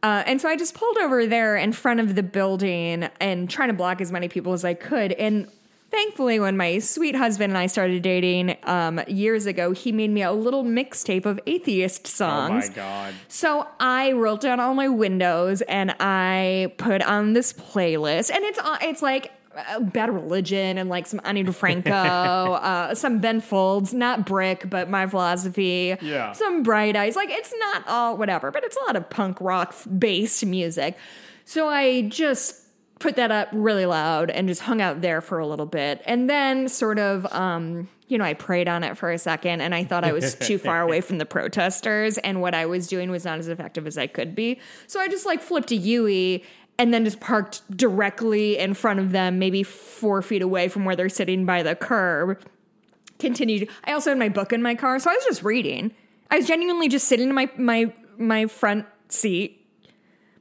Uh, and so I just pulled over there in front of the building and trying to block as many people as I could. And thankfully, when my sweet husband and I started dating um, years ago, he made me a little mixtape of atheist songs. Oh my god! So I rolled down all my windows and I put on this playlist, and it's uh, it's like uh, Bad Religion and like some Ani DiFranco, [laughs] uh, some Ben Folds, not Brick, but My Philosophy. Yeah. Some Bright Eyes. Like it's not all whatever, but it's a lot of punk rock based music. So I just put that up really loud and just hung out there for a little bit. And then sort of, um, you know, I prayed on it for a second and I thought I was too far away from the protesters and what I was doing was not as effective as I could be. So I just like flipped a Yui and then just parked directly in front of them, maybe four feet away from where they're sitting by the curb. Continued. I also had my book in my car, so I was just reading. I was genuinely just sitting in my my my front seat.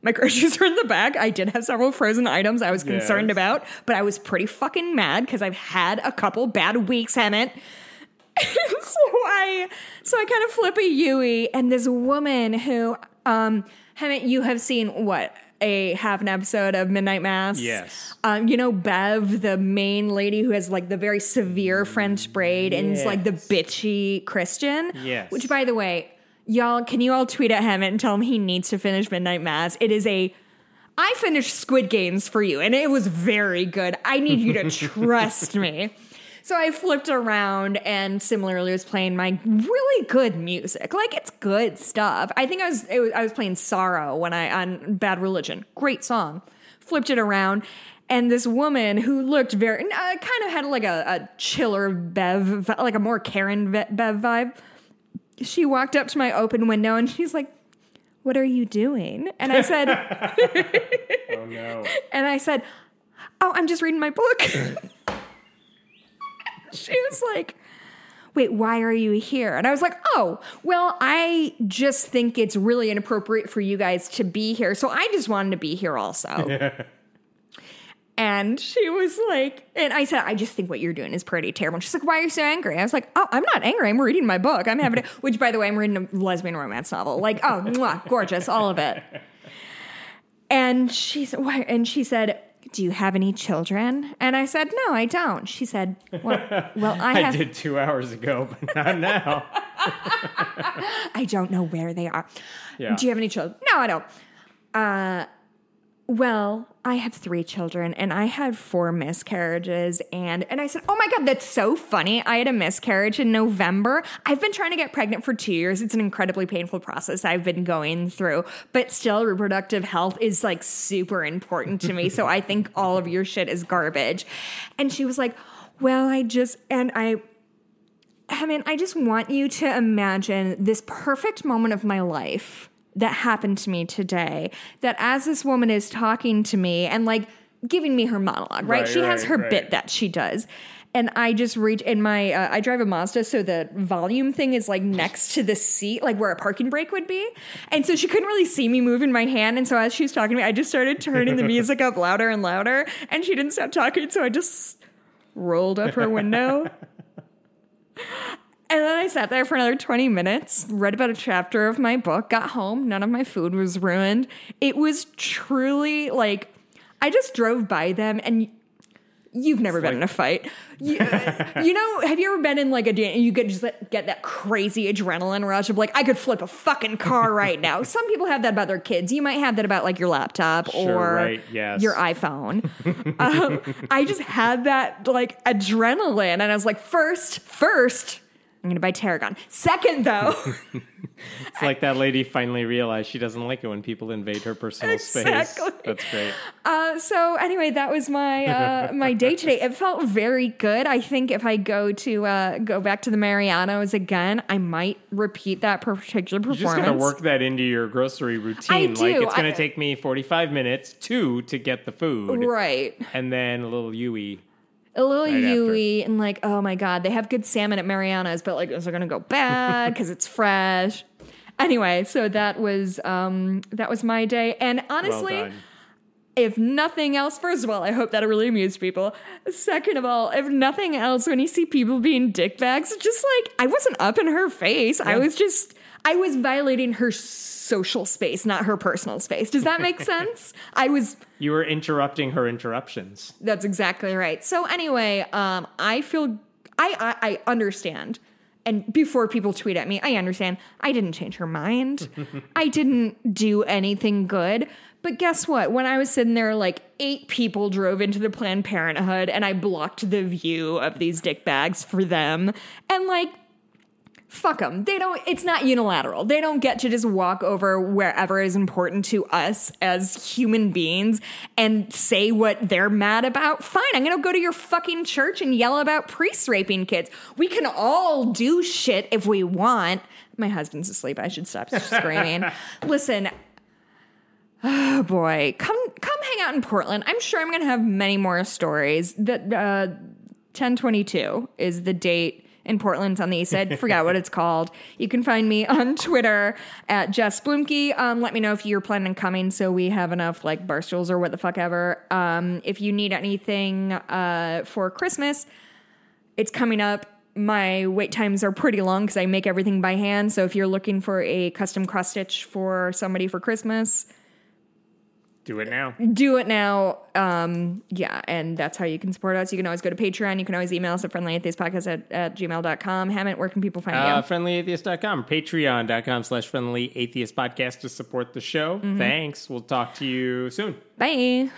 My groceries [laughs] are in the back. I did have several frozen items I was concerned yes. about, but I was pretty fucking mad because I've had a couple bad weeks, Hemant. [laughs] so I so I kind of flip a Yui, and this woman who um Hemant, you have seen what a half an episode of Midnight Mass. Yes. Um, you know Bev, the main lady who has like the very severe French braid yes. and is like the bitchy Christian. Yes. Which, by the way, y'all, can you all tweet at him and tell him he needs to finish Midnight Mass? It is a I finished Squid Games for you, and it was very good. I need you to [laughs] trust me. So I flipped around and similarly was playing my really good music. Like it's good stuff. I think I was, was I was playing Sorrow when I on Bad Religion. Great song. Flipped it around and this woman who looked very uh, kind of had like a, a, chiller bev like a more karen bev vibe she walked up to my open window and she's like what are you doing and i said [laughs] oh no [laughs] and i said oh i'm just reading my book [laughs] she was like, wait, why are you here? And I was like, oh, well, I just think it's really inappropriate for you guys to be here. So I just wanted to be here also. And she was like, and I said, I just think what you're doing is pretty terrible. And she's like, why are you so angry? I was like, oh, I'm not angry. I'm reading my book. I'm having it, [laughs] which by the way, I'm reading a lesbian romance novel. Like, oh, mwah, gorgeous, all of it. [laughs] And she said, why? And she said, do you have any children? And I said, no, I don't. She said, well, well I [laughs] have. I did two hours ago, but not now. I don't know where they are. Yeah. Do you have any children? No, I don't. Uh, well, I have three children and I had four miscarriages and and I said, "Oh my god, that's so funny. I had a miscarriage in November. I've been trying to get pregnant for 2 years. It's an incredibly painful process I've been going through, but still reproductive health is like super important to me. so I [laughs] think all of your shit is garbage." And she was like, "Well, I just and I I mean, I just want you to imagine this perfect moment of my life." That happened to me today that as this woman is talking to me and like giving me her monologue, right? Right, she has her right. bit that she does. And I just reach in my, uh, I drive a Mazda, so the volume thing is like next to the seat, like where a parking brake would be. And so she couldn't really see me moving my hand. And so as she was talking to me, I just started turning the music up louder and louder. And she didn't stop talking. So I just rolled up her window. And then I sat there for another 20 minutes, read about a chapter of my book, got home, none of my food was ruined. It was truly like, I just drove by them and you've never been like- in a fight. You, you know, have you ever been in like a and you get just get that crazy adrenaline rush of like I could flip a fucking car right now. [laughs] Some people have that about their kids. You might have that about like your laptop Sure, or right, yes. your iPhone. [laughs] um, I just had that like adrenaline, and I was like, first, first. I'm gonna buy Tarragon. Second, though, [laughs] It's like that lady finally realized she doesn't like it when people invade her personal space. That's great. Uh, so anyway, that was my uh, my day today. It felt very good. I think if I go to uh, go back to the Mariano's again, I might repeat that particular You're just gonna work that into your grocery routine. I do. Like it's gonna take me 45 minutes, two to get the food, right, and then a little Yui. A little Right after. Yui, and like, oh my god, they have good salmon at Mariano's, but like, is it gonna go [laughs] bad because it's fresh? Anyway, so that was um that was my day, and honestly. well if nothing else, first of all, I hope that it really amused people. Second of all, if nothing else, when you see people being dickbags, just like I wasn't up in her face. I was just I was violating her social space, not her personal space. Does that make [laughs] sense? I was You were interrupting her interruptions. that's exactly right. So anyway, um, I feel I, I I understand. And before people tweet at me, I understand. I didn't change her mind. [laughs] I didn't do anything good. But guess what? When I was sitting there, like eight people drove into the Planned Parenthood, and I blocked the view of these dick bags for them. And like, fuck them. They don't, it's not unilateral. They don't get to just walk over wherever is important to us as human beings and say what they're mad about. Fine, I'm gonna go to your fucking church and yell about priests raping kids. We can all do shit if we want. My husband's asleep. I should stop [laughs] screaming. Listen, Oh boy, come come hang out in Portland. I'm sure I'm going to have many more stories. That uh, 1022 is the date in Portland. On the east side. Forgot what it's called. You can find me on Twitter at Jess Bluemke. Um, let me know if you're planning on coming, so we have enough like bar stools or what the fuck ever. Um, if you need anything uh, for Christmas, it's coming up. My wait times are pretty long because I make everything by hand. So if you're looking for a custom cross stitch for somebody for Christmas, Do it now. do it now. Um, yeah, and that's how you can support us. You can always go to Patreon. You can always email us at friendlyatheistpodcast at, at gmail.com. Hemant, where can people find Uh, you? friendlyatheist.com, patreon.com slash friendly atheist podcast to support the show. Mm-hmm. Thanks. We'll talk to you soon. Bye.